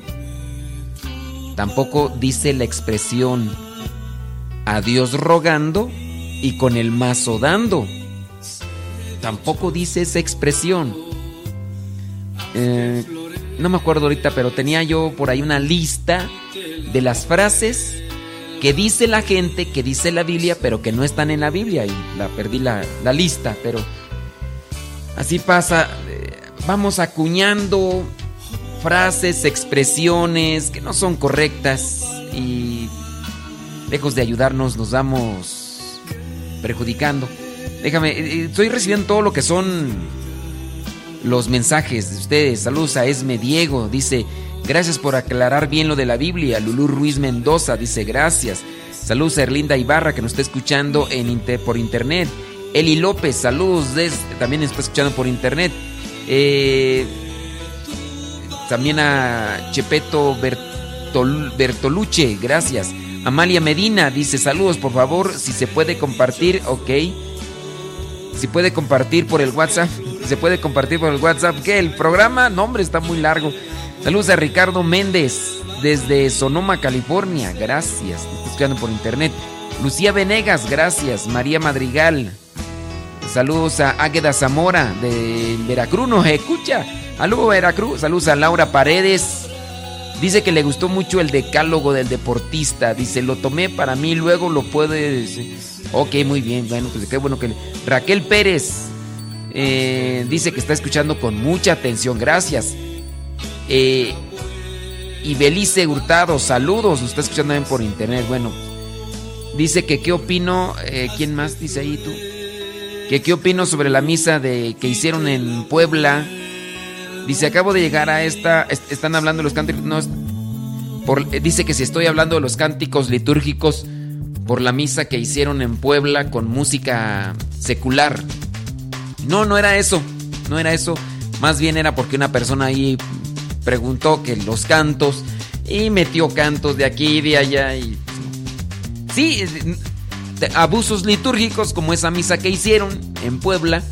Tampoco dice la expresión a Dios rogando y con el mazo dando. Tampoco dice esa expresión. Eh, no me acuerdo ahorita, pero tenía yo por ahí una lista de las frases que dice la gente, que dice la Biblia, pero que no están en la Biblia. Y la perdí la, la lista, pero Así pasa. eh, Vamos acuñando frases, expresiones que no son correctas y lejos de ayudarnos nos vamos perjudicando. Déjame, eh, eh, estoy recibiendo todo lo que son los mensajes de ustedes. Saludos a Esme Diego, dice, gracias por aclarar bien lo de la Biblia. Lulú Ruiz Mendoza dice, gracias. Saludos a Erlinda Ibarra que nos está escuchando por internet. Eli López, saludos, también está escuchando por internet. Eh, también a Chepeto Bertol- Bertoluche, gracias. Amalia Medina dice, saludos, por favor, si se puede compartir, ok. Si puede compartir por el WhatsApp, se puede compartir por el WhatsApp, que el programa, no hombre, está muy largo. Saludos a Ricardo Méndez desde Sonoma, California, gracias. Escuchando por internet. Lucía Venegas, gracias. María Madrigal. Saludos a Águeda Zamora de Veracruz, nos escucha. Saludos Veracruz. Saludos a Laura Paredes. Dice que le gustó mucho el decálogo del deportista. Dice, lo tomé para mí, luego lo puedes... Ok, muy bien. Bueno, pues qué bueno que... Raquel Pérez eh, dice que está escuchando con mucha atención. Gracias. Eh, y Belice Hurtado, saludos. Nos está escuchando también por internet. Bueno, dice que qué opino... eh, ¿Quién más dice ahí tú? Que qué opino sobre la misa de que hicieron en Puebla. Dice, acabo de llegar a esta. est- están hablando los cánticos. No, eh, dice que si estoy hablando de los cánticos litúrgicos por la misa que hicieron en Puebla con música secular. No, no era eso. No era eso. Más bien era porque una persona ahí preguntó que los cantos y metió cantos de aquí y de allá y sí, abusos litúrgicos como esa misa que hicieron en Puebla,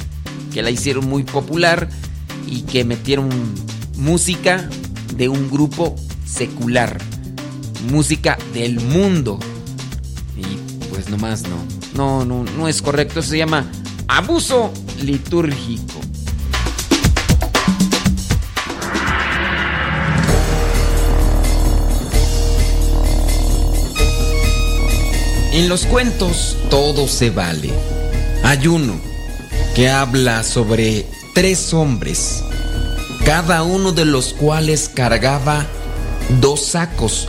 que la hicieron muy popular y que metieron música de un grupo secular, música del mundo. Y pues nomás no, no, no, no es correcto, se llama abuso litúrgico. En los cuentos todo se vale. Hay uno que habla sobre tres hombres, cada uno de los cuales cargaba dos sacos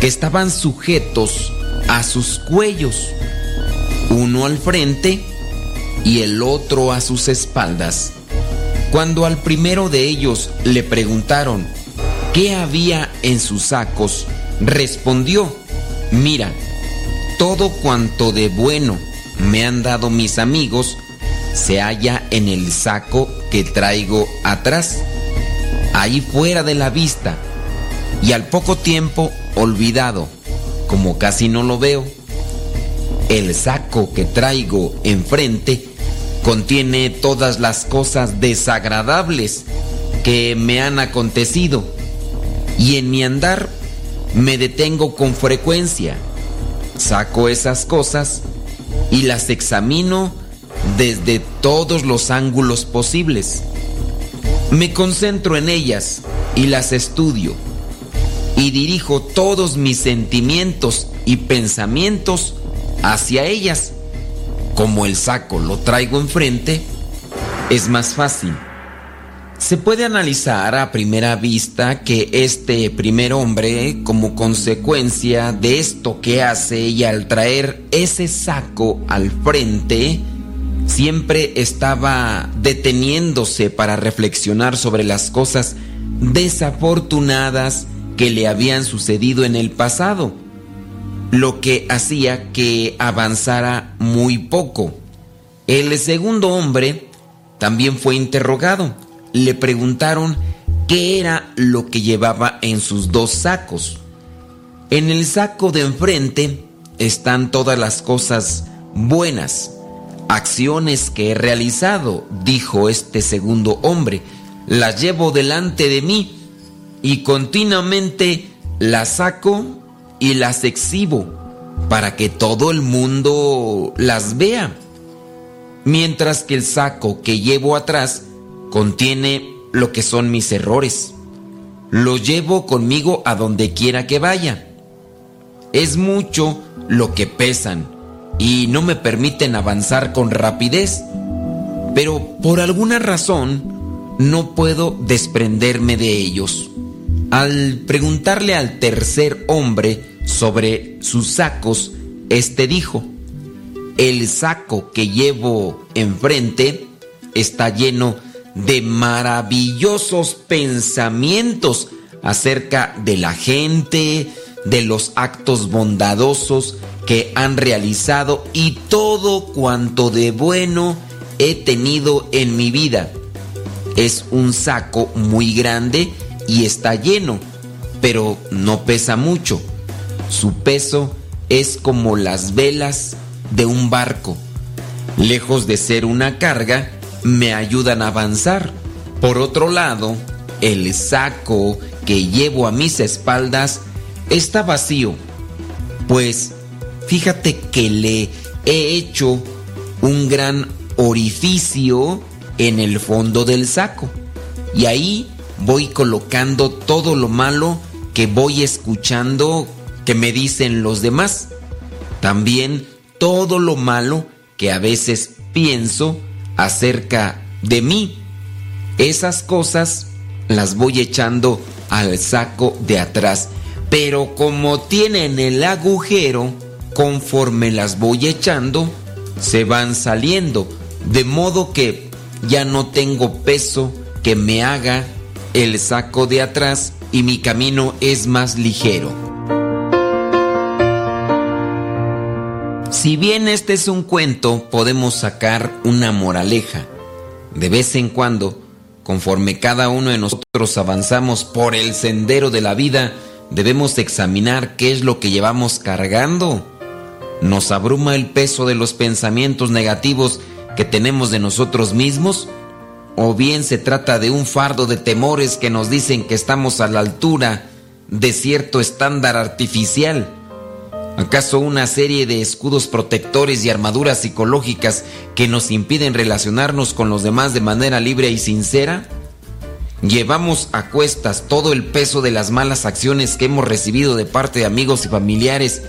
que estaban sujetos a sus cuellos, uno al frente y el otro a sus espaldas. Cuando al primero de ellos le preguntaron qué había en sus sacos, respondió, mira, todo cuanto de bueno me han dado mis amigos se halla en el saco que traigo atrás, ahí fuera de la vista, y al poco tiempo olvidado, como casi no lo veo. El saco que traigo enfrente contiene todas las cosas desagradables que me han acontecido, y en mi andar me detengo con frecuencia saco esas cosas y las examino desde todos los ángulos posibles. Me concentro en ellas y las estudio y dirijo todos mis sentimientos y pensamientos hacia ellas. Como el saco lo traigo enfrente, es más fácil. Se puede analizar a primera vista que este primer hombre, como consecuencia de esto que hace y al traer ese saco al frente, siempre estaba deteniéndose para reflexionar sobre las cosas desafortunadas que le habían sucedido en el pasado, lo que hacía que avanzara muy poco. El segundo hombre también fue interrogado le preguntaron qué era lo que llevaba en sus dos sacos. En el saco de enfrente están todas las cosas buenas, acciones que he realizado, dijo este segundo hombre. Las llevo delante de mí y continuamente las saco y las exhibo para que todo el mundo las vea. Mientras que el saco que llevo atrás contiene lo que son mis errores. Lo llevo conmigo a donde quiera que vaya. Es mucho lo que pesan y no me permiten avanzar con rapidez. pero por alguna razón no puedo desprenderme de ellos. Al preguntarle al tercer hombre sobre sus sacos, este dijo, el saco que llevo enfrente está lleno de maravillosos pensamientos acerca de la gente, de los actos bondadosos que han realizado y todo cuanto de bueno he tenido en mi vida. Es un saco muy grande y está lleno, pero no pesa mucho. Su peso es como las velas de un barco. Lejos de ser una carga, me ayudan a avanzar. Por otro lado, el saco que llevo a mis espaldas está vacío, pues fíjate que le he hecho un gran orificio en el fondo del saco y ahí voy colocando todo lo malo que voy escuchando que me dicen los demás. También todo lo malo que a veces pienso acerca de mí. Esas cosas las voy echando al saco de atrás. Pero como tienen el agujero, conforme las voy echando, se van saliendo. De modo que ya no tengo peso que me haga el saco de atrás y mi camino es más ligero. Si bien este es un cuento, podemos sacar una moraleja. De vez en cuando, conforme cada uno de nosotros avanzamos por el sendero de la vida, debemos examinar qué es lo que llevamos cargando. ¿Nos abruma el peso de los pensamientos negativos que tenemos de nosotros mismos? ¿O bien se trata de un fardo de temores que nos dicen que estamos a la altura de cierto estándar artificial? ¿Acaso una serie de escudos protectores y armaduras psicológicas que nos impiden relacionarnos con los demás de manera libre y sincera? Llevamos a cuestas todo el peso de las malas acciones que hemos recibido de parte de amigos y familiares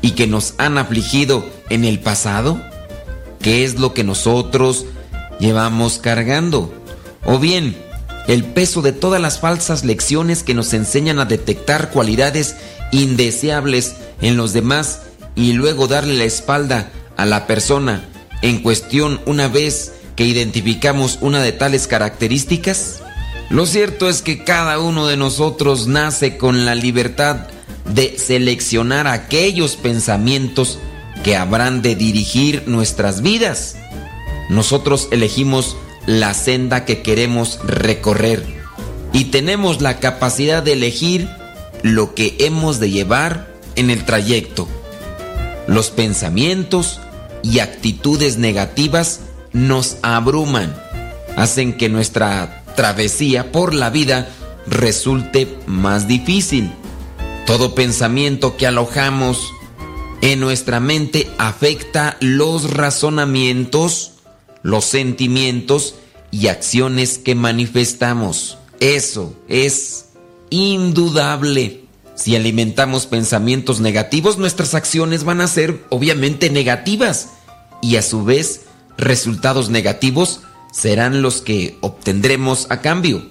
y que nos han afligido en el pasado? ¿Qué es lo que nosotros llevamos cargando? O bien, el peso de todas las falsas lecciones que nos enseñan a detectar cualidades indeseables en los demás y luego darle la espalda a la persona en cuestión una vez que identificamos una de tales características? Lo cierto es que cada uno de nosotros nace con la libertad de seleccionar aquellos pensamientos que habrán de dirigir nuestras vidas. Nosotros elegimos la senda que queremos recorrer y tenemos la capacidad de elegir lo que hemos de llevar en el trayecto. Los pensamientos y actitudes negativas nos abruman, hacen que nuestra travesía por la vida resulte más difícil. Todo pensamiento que alojamos en nuestra mente afecta los razonamientos, los sentimientos y acciones que manifestamos. Eso es indudable. Si alimentamos pensamientos negativos, nuestras acciones van a ser obviamente negativas y a su vez resultados negativos serán los que obtendremos a cambio.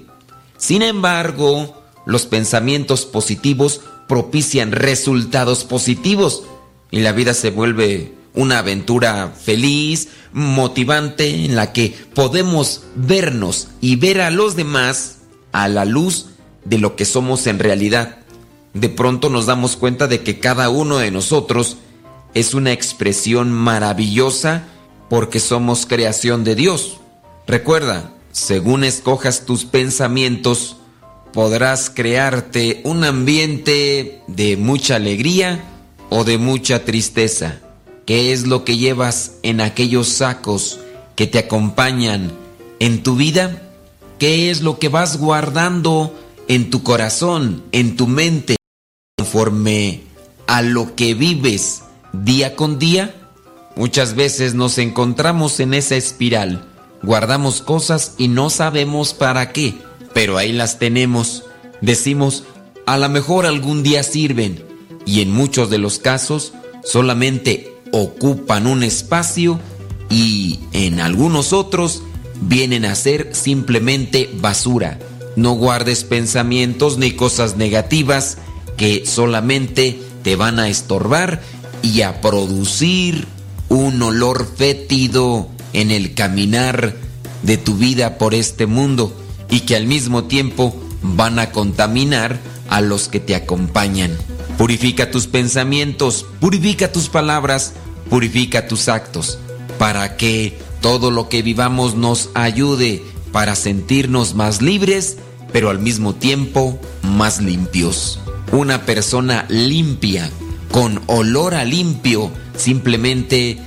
Sin embargo, los pensamientos positivos propician resultados positivos y la vida se vuelve una aventura feliz, motivante, en la que podemos vernos y ver a los demás a la luz de lo que somos en realidad. De pronto nos damos cuenta de que cada uno de nosotros es una expresión maravillosa porque somos creación de Dios. Recuerda, según escojas tus pensamientos, podrás crearte un ambiente de mucha alegría o de mucha tristeza. ¿Qué es lo que llevas en aquellos sacos que te acompañan en tu vida? ¿Qué es lo que vas guardando en tu corazón, en tu mente, conforme a lo que vives día con día? Muchas veces nos encontramos en esa espiral guardamos cosas y no sabemos para qué, pero ahí las tenemos. Decimos, a lo mejor algún día sirven y en muchos de los casos solamente ocupan un espacio y en algunos otros vienen a ser simplemente basura. No guardes pensamientos ni cosas negativas que solamente te van a estorbar y a producir un olor fétido en el caminar de tu vida por este mundo y que al mismo tiempo van a contaminar a los que te acompañan. Purifica tus pensamientos, purifica tus palabras, purifica tus actos, para que todo lo que vivamos nos ayude para sentirnos más libres, pero al mismo tiempo más limpios. Una persona limpia, con olor a limpio, simplemente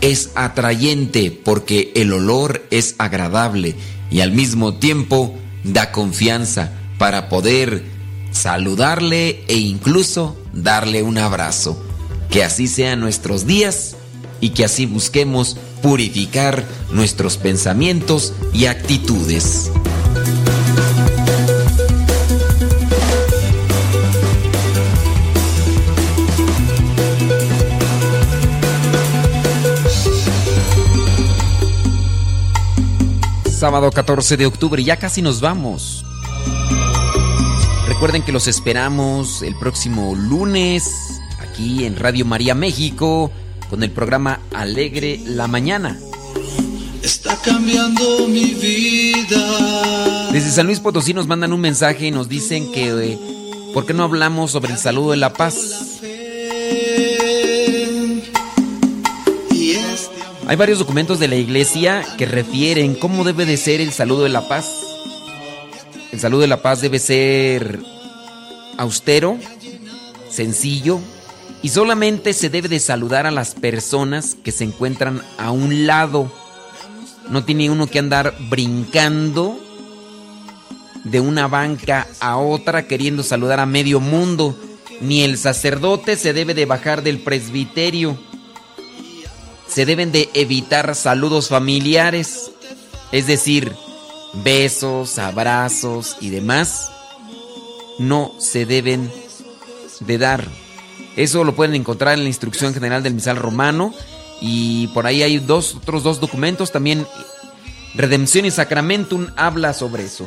es atrayente porque el olor es agradable y al mismo tiempo da confianza para poder saludarle e incluso darle un abrazo. Que así sean nuestros días y que así busquemos purificar nuestros pensamientos y actitudes. Sábado 14 de octubre, ya casi nos vamos. Recuerden que los esperamos el próximo lunes aquí en Radio María México con el programa Alegre la Mañana. Está cambiando mi vida. Desde San Luis Potosí nos mandan un mensaje y nos dicen que eh, ¿por qué no hablamos sobre el saludo de la paz? Hay varios documentos de la iglesia que refieren cómo debe de ser el saludo de la paz. El saludo de la paz debe ser austero, sencillo y solamente se debe de saludar a las personas que se encuentran a un lado. No tiene uno que andar brincando de una banca a otra queriendo saludar a medio mundo. Ni el sacerdote se debe de bajar del presbiterio. Se deben de evitar saludos familiares, es decir, besos, abrazos y demás no se deben de dar. Eso lo pueden encontrar en la instrucción general del misal romano y por ahí hay dos, otros dos documentos también. Redención y Sacramentum habla sobre eso.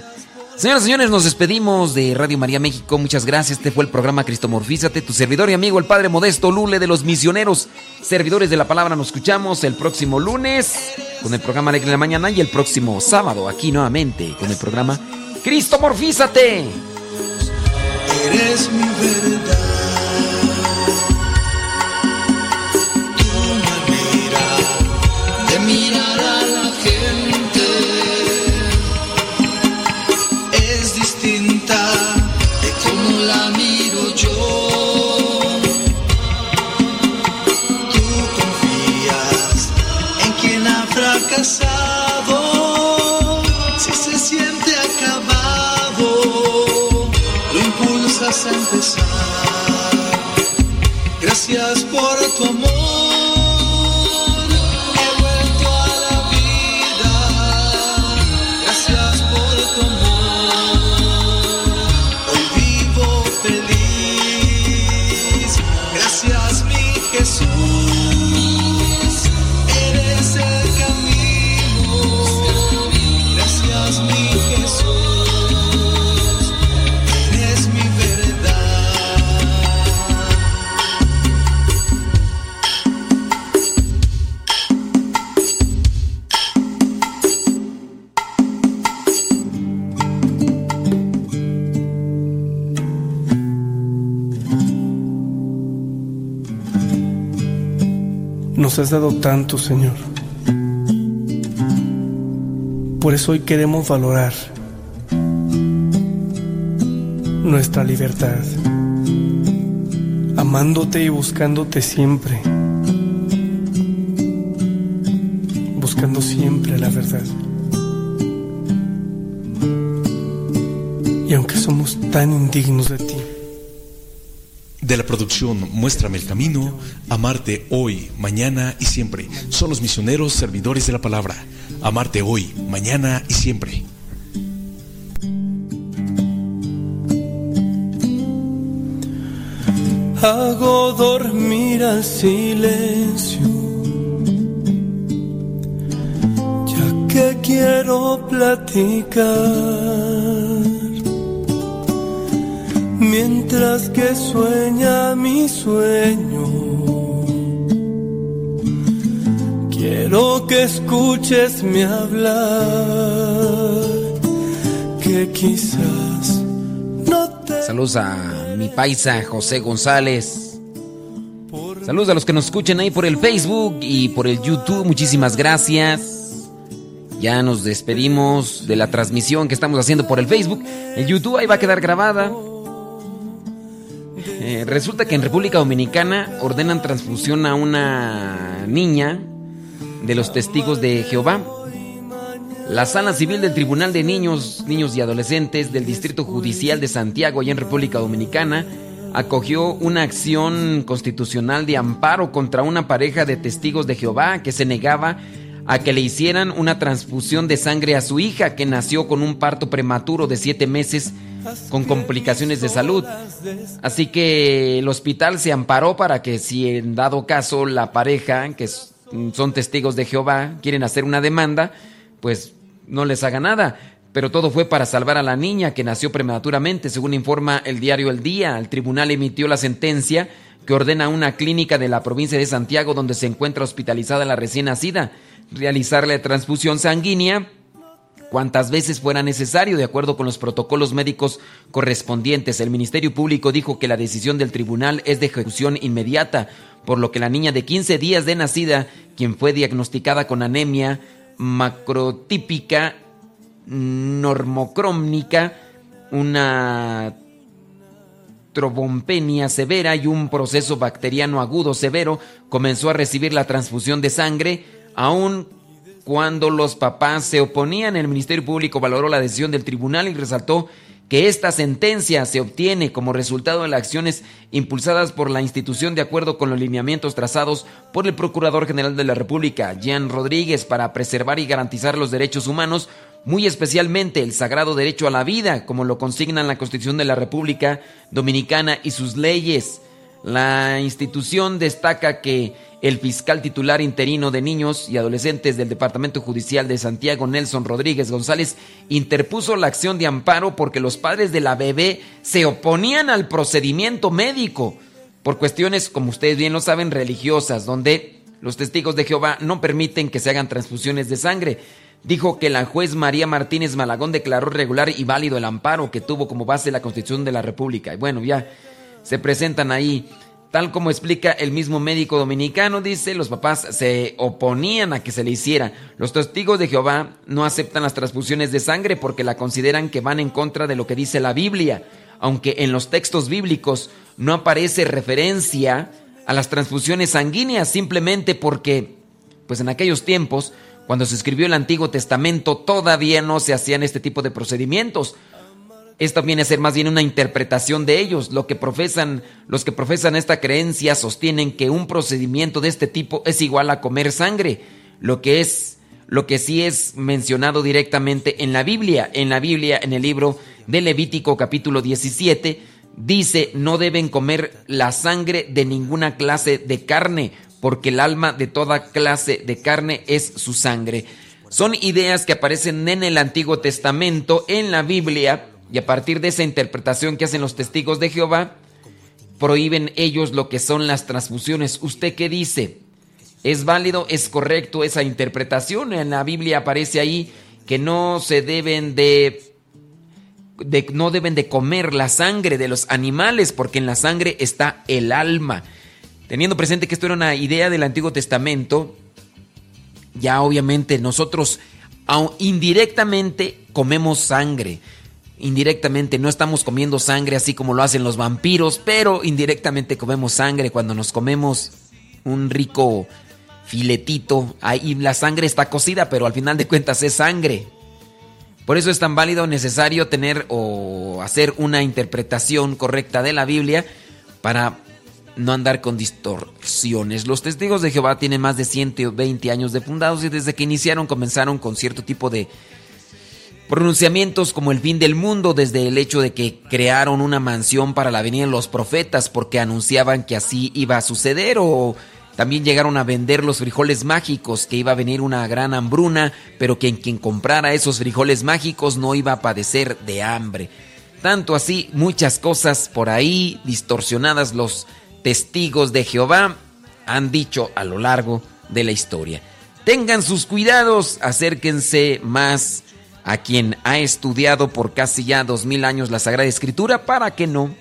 Señoras y señores, nos despedimos de Radio María México. Muchas gracias. Este fue el programa Cristomorfízate, tu servidor y amigo, el Padre Modesto Lule de los Misioneros, servidores de la palabra. Nos escuchamos el próximo lunes con el programa de la Mañana y el próximo sábado aquí nuevamente con el programa Cristomorfízate. Eres mi verdad. Tu mirar a la gente la miro yo. Tú confías en quien ha fracasado si se siente acabado lo impulsas a empezar. Gracias por tu amor. Has dado tanto, Señor. Por eso hoy queremos valorar nuestra libertad, amándote y buscándote siempre, buscando siempre la verdad. Y aunque somos tan indignos de ti, De la producción Muéstrame el Camino, amarte hoy, mañana y siempre. Son los misioneros servidores de la palabra. Amarte hoy, mañana y siempre. hago dormir al silencio, ya que quiero platicar. Mientras que sueña mi sueño, quiero que escuches mi hablar, que quizás no te... Saludos a mi paisa José González. Saludos a los que nos escuchen ahí por el Facebook y por el YouTube. Muchísimas gracias. Ya nos despedimos de la transmisión que estamos haciendo por el Facebook. El YouTube ahí va a quedar grabada. Eh, resulta que en República Dominicana ordenan transfusión a una niña de los testigos de Jehová. La sala civil del Tribunal de Niños, Niños y Adolescentes del Distrito Judicial de Santiago, allá en República Dominicana, acogió una acción constitucional de amparo contra una pareja de testigos de Jehová que se negaba a que le hicieran una transfusión de sangre a su hija que nació con un parto prematuro de siete meses con complicaciones de salud. Así que el hospital se amparó para que si en dado caso la pareja, que son testigos de Jehová, quieren hacer una demanda, pues no les haga nada pero todo fue para salvar a la niña que nació prematuramente, según informa el diario El Día. El tribunal emitió la sentencia que ordena a una clínica de la provincia de Santiago donde se encuentra hospitalizada la recién nacida realizarle transfusión sanguínea cuantas veces fuera necesario de acuerdo con los protocolos médicos correspondientes. El Ministerio Público dijo que la decisión del tribunal es de ejecución inmediata, por lo que la niña de 15 días de nacida, quien fue diagnosticada con anemia macrotípica normocrómnica, una trobompenia severa y un proceso bacteriano agudo severo, comenzó a recibir la transfusión de sangre, aun cuando los papás se oponían. El Ministerio Público valoró la decisión del tribunal y resaltó que esta sentencia se obtiene como resultado de las acciones impulsadas por la institución de acuerdo con los lineamientos trazados por el Procurador General de la República, Jean Rodríguez, para preservar y garantizar los derechos humanos muy especialmente el sagrado derecho a la vida, como lo consignan la Constitución de la República Dominicana y sus leyes. La institución destaca que el fiscal titular interino de niños y adolescentes del Departamento Judicial de Santiago, Nelson Rodríguez González, interpuso la acción de amparo porque los padres de la bebé se oponían al procedimiento médico por cuestiones, como ustedes bien lo saben, religiosas, donde los testigos de Jehová no permiten que se hagan transfusiones de sangre dijo que la juez María Martínez Malagón declaró regular y válido el amparo que tuvo como base la Constitución de la República. Y bueno, ya se presentan ahí. Tal como explica el mismo médico dominicano, dice, los papás se oponían a que se le hiciera. Los testigos de Jehová no aceptan las transfusiones de sangre porque la consideran que van en contra de lo que dice la Biblia, aunque en los textos bíblicos no aparece referencia a las transfusiones sanguíneas, simplemente porque, pues en aquellos tiempos, cuando se escribió el Antiguo Testamento todavía no se hacían este tipo de procedimientos. Esto viene a ser más bien una interpretación de ellos. Lo que profesan, los que profesan esta creencia sostienen que un procedimiento de este tipo es igual a comer sangre, lo que es lo que sí es mencionado directamente en la Biblia. En la Biblia, en el libro de Levítico capítulo 17, dice, no deben comer la sangre de ninguna clase de carne, porque el alma de toda clase de carne es su sangre. Son ideas que aparecen en el Antiguo Testamento, en la Biblia, y a partir de esa interpretación que hacen los testigos de Jehová, prohíben ellos lo que son las transfusiones. ¿Usted qué dice? ¿Es válido, es correcto esa interpretación? En la Biblia aparece ahí que no se deben de, de, no deben de comer la sangre de los animales porque en la sangre está el alma. Teniendo presente que esto era una idea del Antiguo Testamento, ya obviamente nosotros indirectamente comemos sangre. Indirectamente no estamos comiendo sangre así como lo hacen los vampiros, pero indirectamente comemos sangre cuando nos comemos un rico filetito. Ahí la sangre está cocida, pero al final de cuentas es sangre. Por eso es tan válido, necesario tener o hacer una interpretación correcta de la Biblia para no andar con distorsiones. Los testigos de Jehová tienen más de 120 años de fundados y desde que iniciaron comenzaron con cierto tipo de pronunciamientos como el fin del mundo, desde el hecho de que crearon una mansión para la venida de los profetas porque anunciaban que así iba a suceder o También llegaron a vender los frijoles mágicos, que iba a venir una gran hambruna, pero que quien comprara esos frijoles mágicos no iba a padecer de hambre. Tanto así, muchas cosas por ahí distorsionadas los testigos de Jehová han dicho a lo largo de la historia. Tengan sus cuidados, acérquense más a quien ha estudiado por casi ya dos mil años la Sagrada Escritura para que no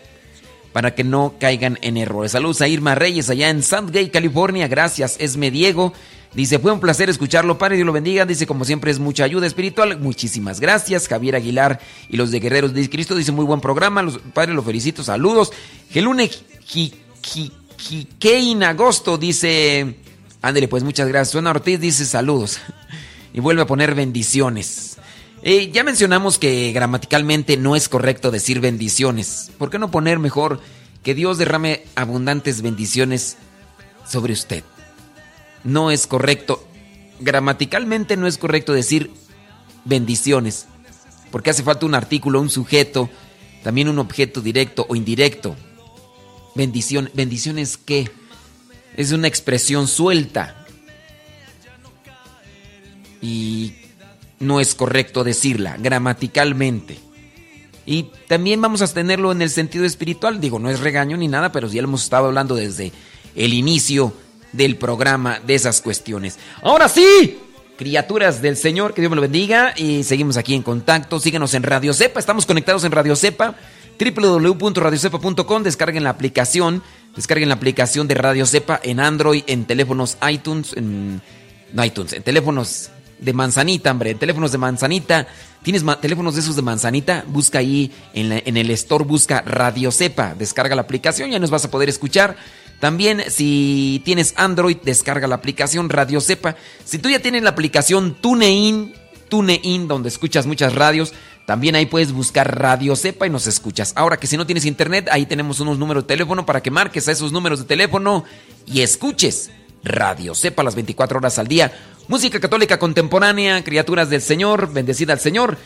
para que no caigan en errores. Saludos a Irma Reyes allá en Sandgate, California. Gracias, Esme Diego. Dice, fue un placer escucharlo, Padre, Dios lo bendiga. Dice, como siempre es mucha ayuda espiritual. Muchísimas gracias. Javier Aguilar y los de Guerreros de Cristo. Dice, muy buen programa. Los, padre, lo felicito. Saludos. Gelune Kein Agosto dice, ándele, pues muchas gracias. Suena Ortiz dice, saludos. Y vuelve a poner bendiciones. Eh, ya mencionamos que gramaticalmente no es correcto decir bendiciones. ¿Por qué no poner mejor que Dios derrame abundantes bendiciones sobre usted? No es correcto. Gramaticalmente no es correcto decir bendiciones. Porque hace falta un artículo, un sujeto, también un objeto directo o indirecto. Bendición, bendiciones qué? Es una expresión suelta. Y no es correcto decirla gramaticalmente. Y también vamos a tenerlo en el sentido espiritual. Digo, no es regaño ni nada, pero ya hemos estado hablando desde el inicio del programa de esas cuestiones. Ahora sí, criaturas del Señor, que Dios me lo bendiga. Y seguimos aquí en contacto. Síguenos en Radio Cepa. Estamos conectados en Radio Cepa. www.radiocepa.com. Descarguen la aplicación. Descarguen la aplicación de Radio Cepa en Android, en teléfonos iTunes, en iTunes, en teléfonos de manzanita, hombre, teléfonos de manzanita. ¿Tienes teléfonos de esos de manzanita? Busca ahí en, el store, busca Radio Cepa, descarga la aplicación, ya nos vas a poder escuchar. También si tienes Android, descarga la aplicación Radio Cepa. Si tú ya tienes la aplicación TuneIn, TuneIn, donde escuchas muchas radios, también ahí puedes buscar Radio Cepa y nos escuchas. Ahora que si no tienes internet, ahí tenemos unos números de teléfono para que marques a esos números de teléfono y escuches Radio Cepa las 24 horas al día. Música católica contemporánea, criaturas del Señor, bendecida al Señor.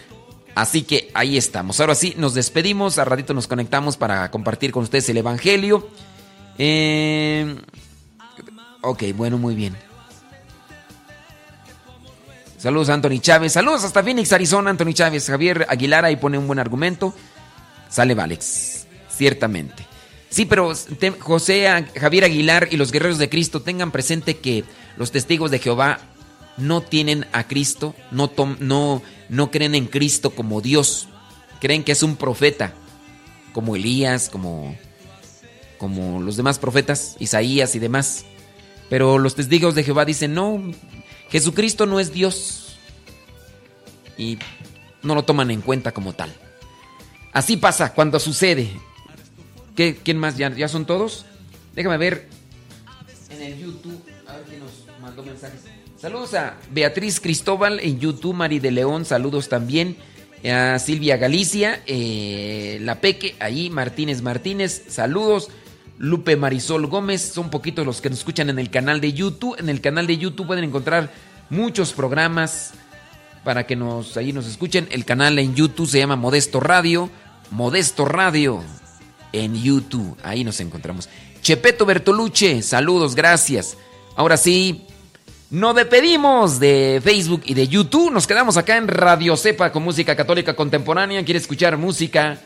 Así que ahí estamos. Ahora sí, nos despedimos. A ratito nos conectamos para compartir con ustedes el Evangelio. Eh, ok, bueno, muy bien. Saludos a Anthony Chávez. Saludos hasta Phoenix, Arizona, Anthony Chávez. Javier Aguilar ahí pone un buen argumento. Sale Valex, ciertamente. Sí, pero José, Javier Aguilar y los guerreros de Cristo tengan presente que los testigos de Jehová no tienen a Cristo, no, no, no creen en Cristo como Dios, creen que es un profeta, como Elías, como, como los demás profetas, Isaías y demás. Pero los testigos de Jehová dicen, no, Jesucristo no es Dios. Y no lo toman en cuenta como tal. Así pasa cuando sucede. ¿Quién más? ¿Ya, ¿Ya son todos? Déjame ver en el YouTube. A ver quién nos mandó mensajes. Saludos a Beatriz Cristóbal en YouTube, Mari de León, saludos también. A Silvia Galicia, eh, La Peque, ahí, Martínez Martínez, saludos. Lupe Marisol Gómez, son poquitos los que nos escuchan en el canal de YouTube. En el canal de YouTube pueden encontrar muchos programas para que nos ahí nos escuchen. El canal en YouTube se llama Modesto Radio, Modesto Radio en YouTube. Ahí nos encontramos. Chepeto Bertoluche, saludos, gracias. Ahora sí, nos despedimos de Facebook y de YouTube. Nos quedamos acá en Radio Cepa con música católica contemporánea. ¿Quiere escuchar música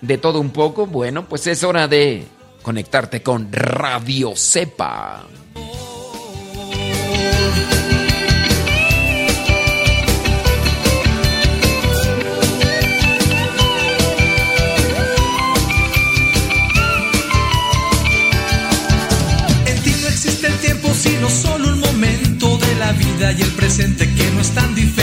de todo un poco? Bueno, pues es hora de conectarte con Radio Cepa. sino solo un momento de la vida y el presente que no es tan diferente.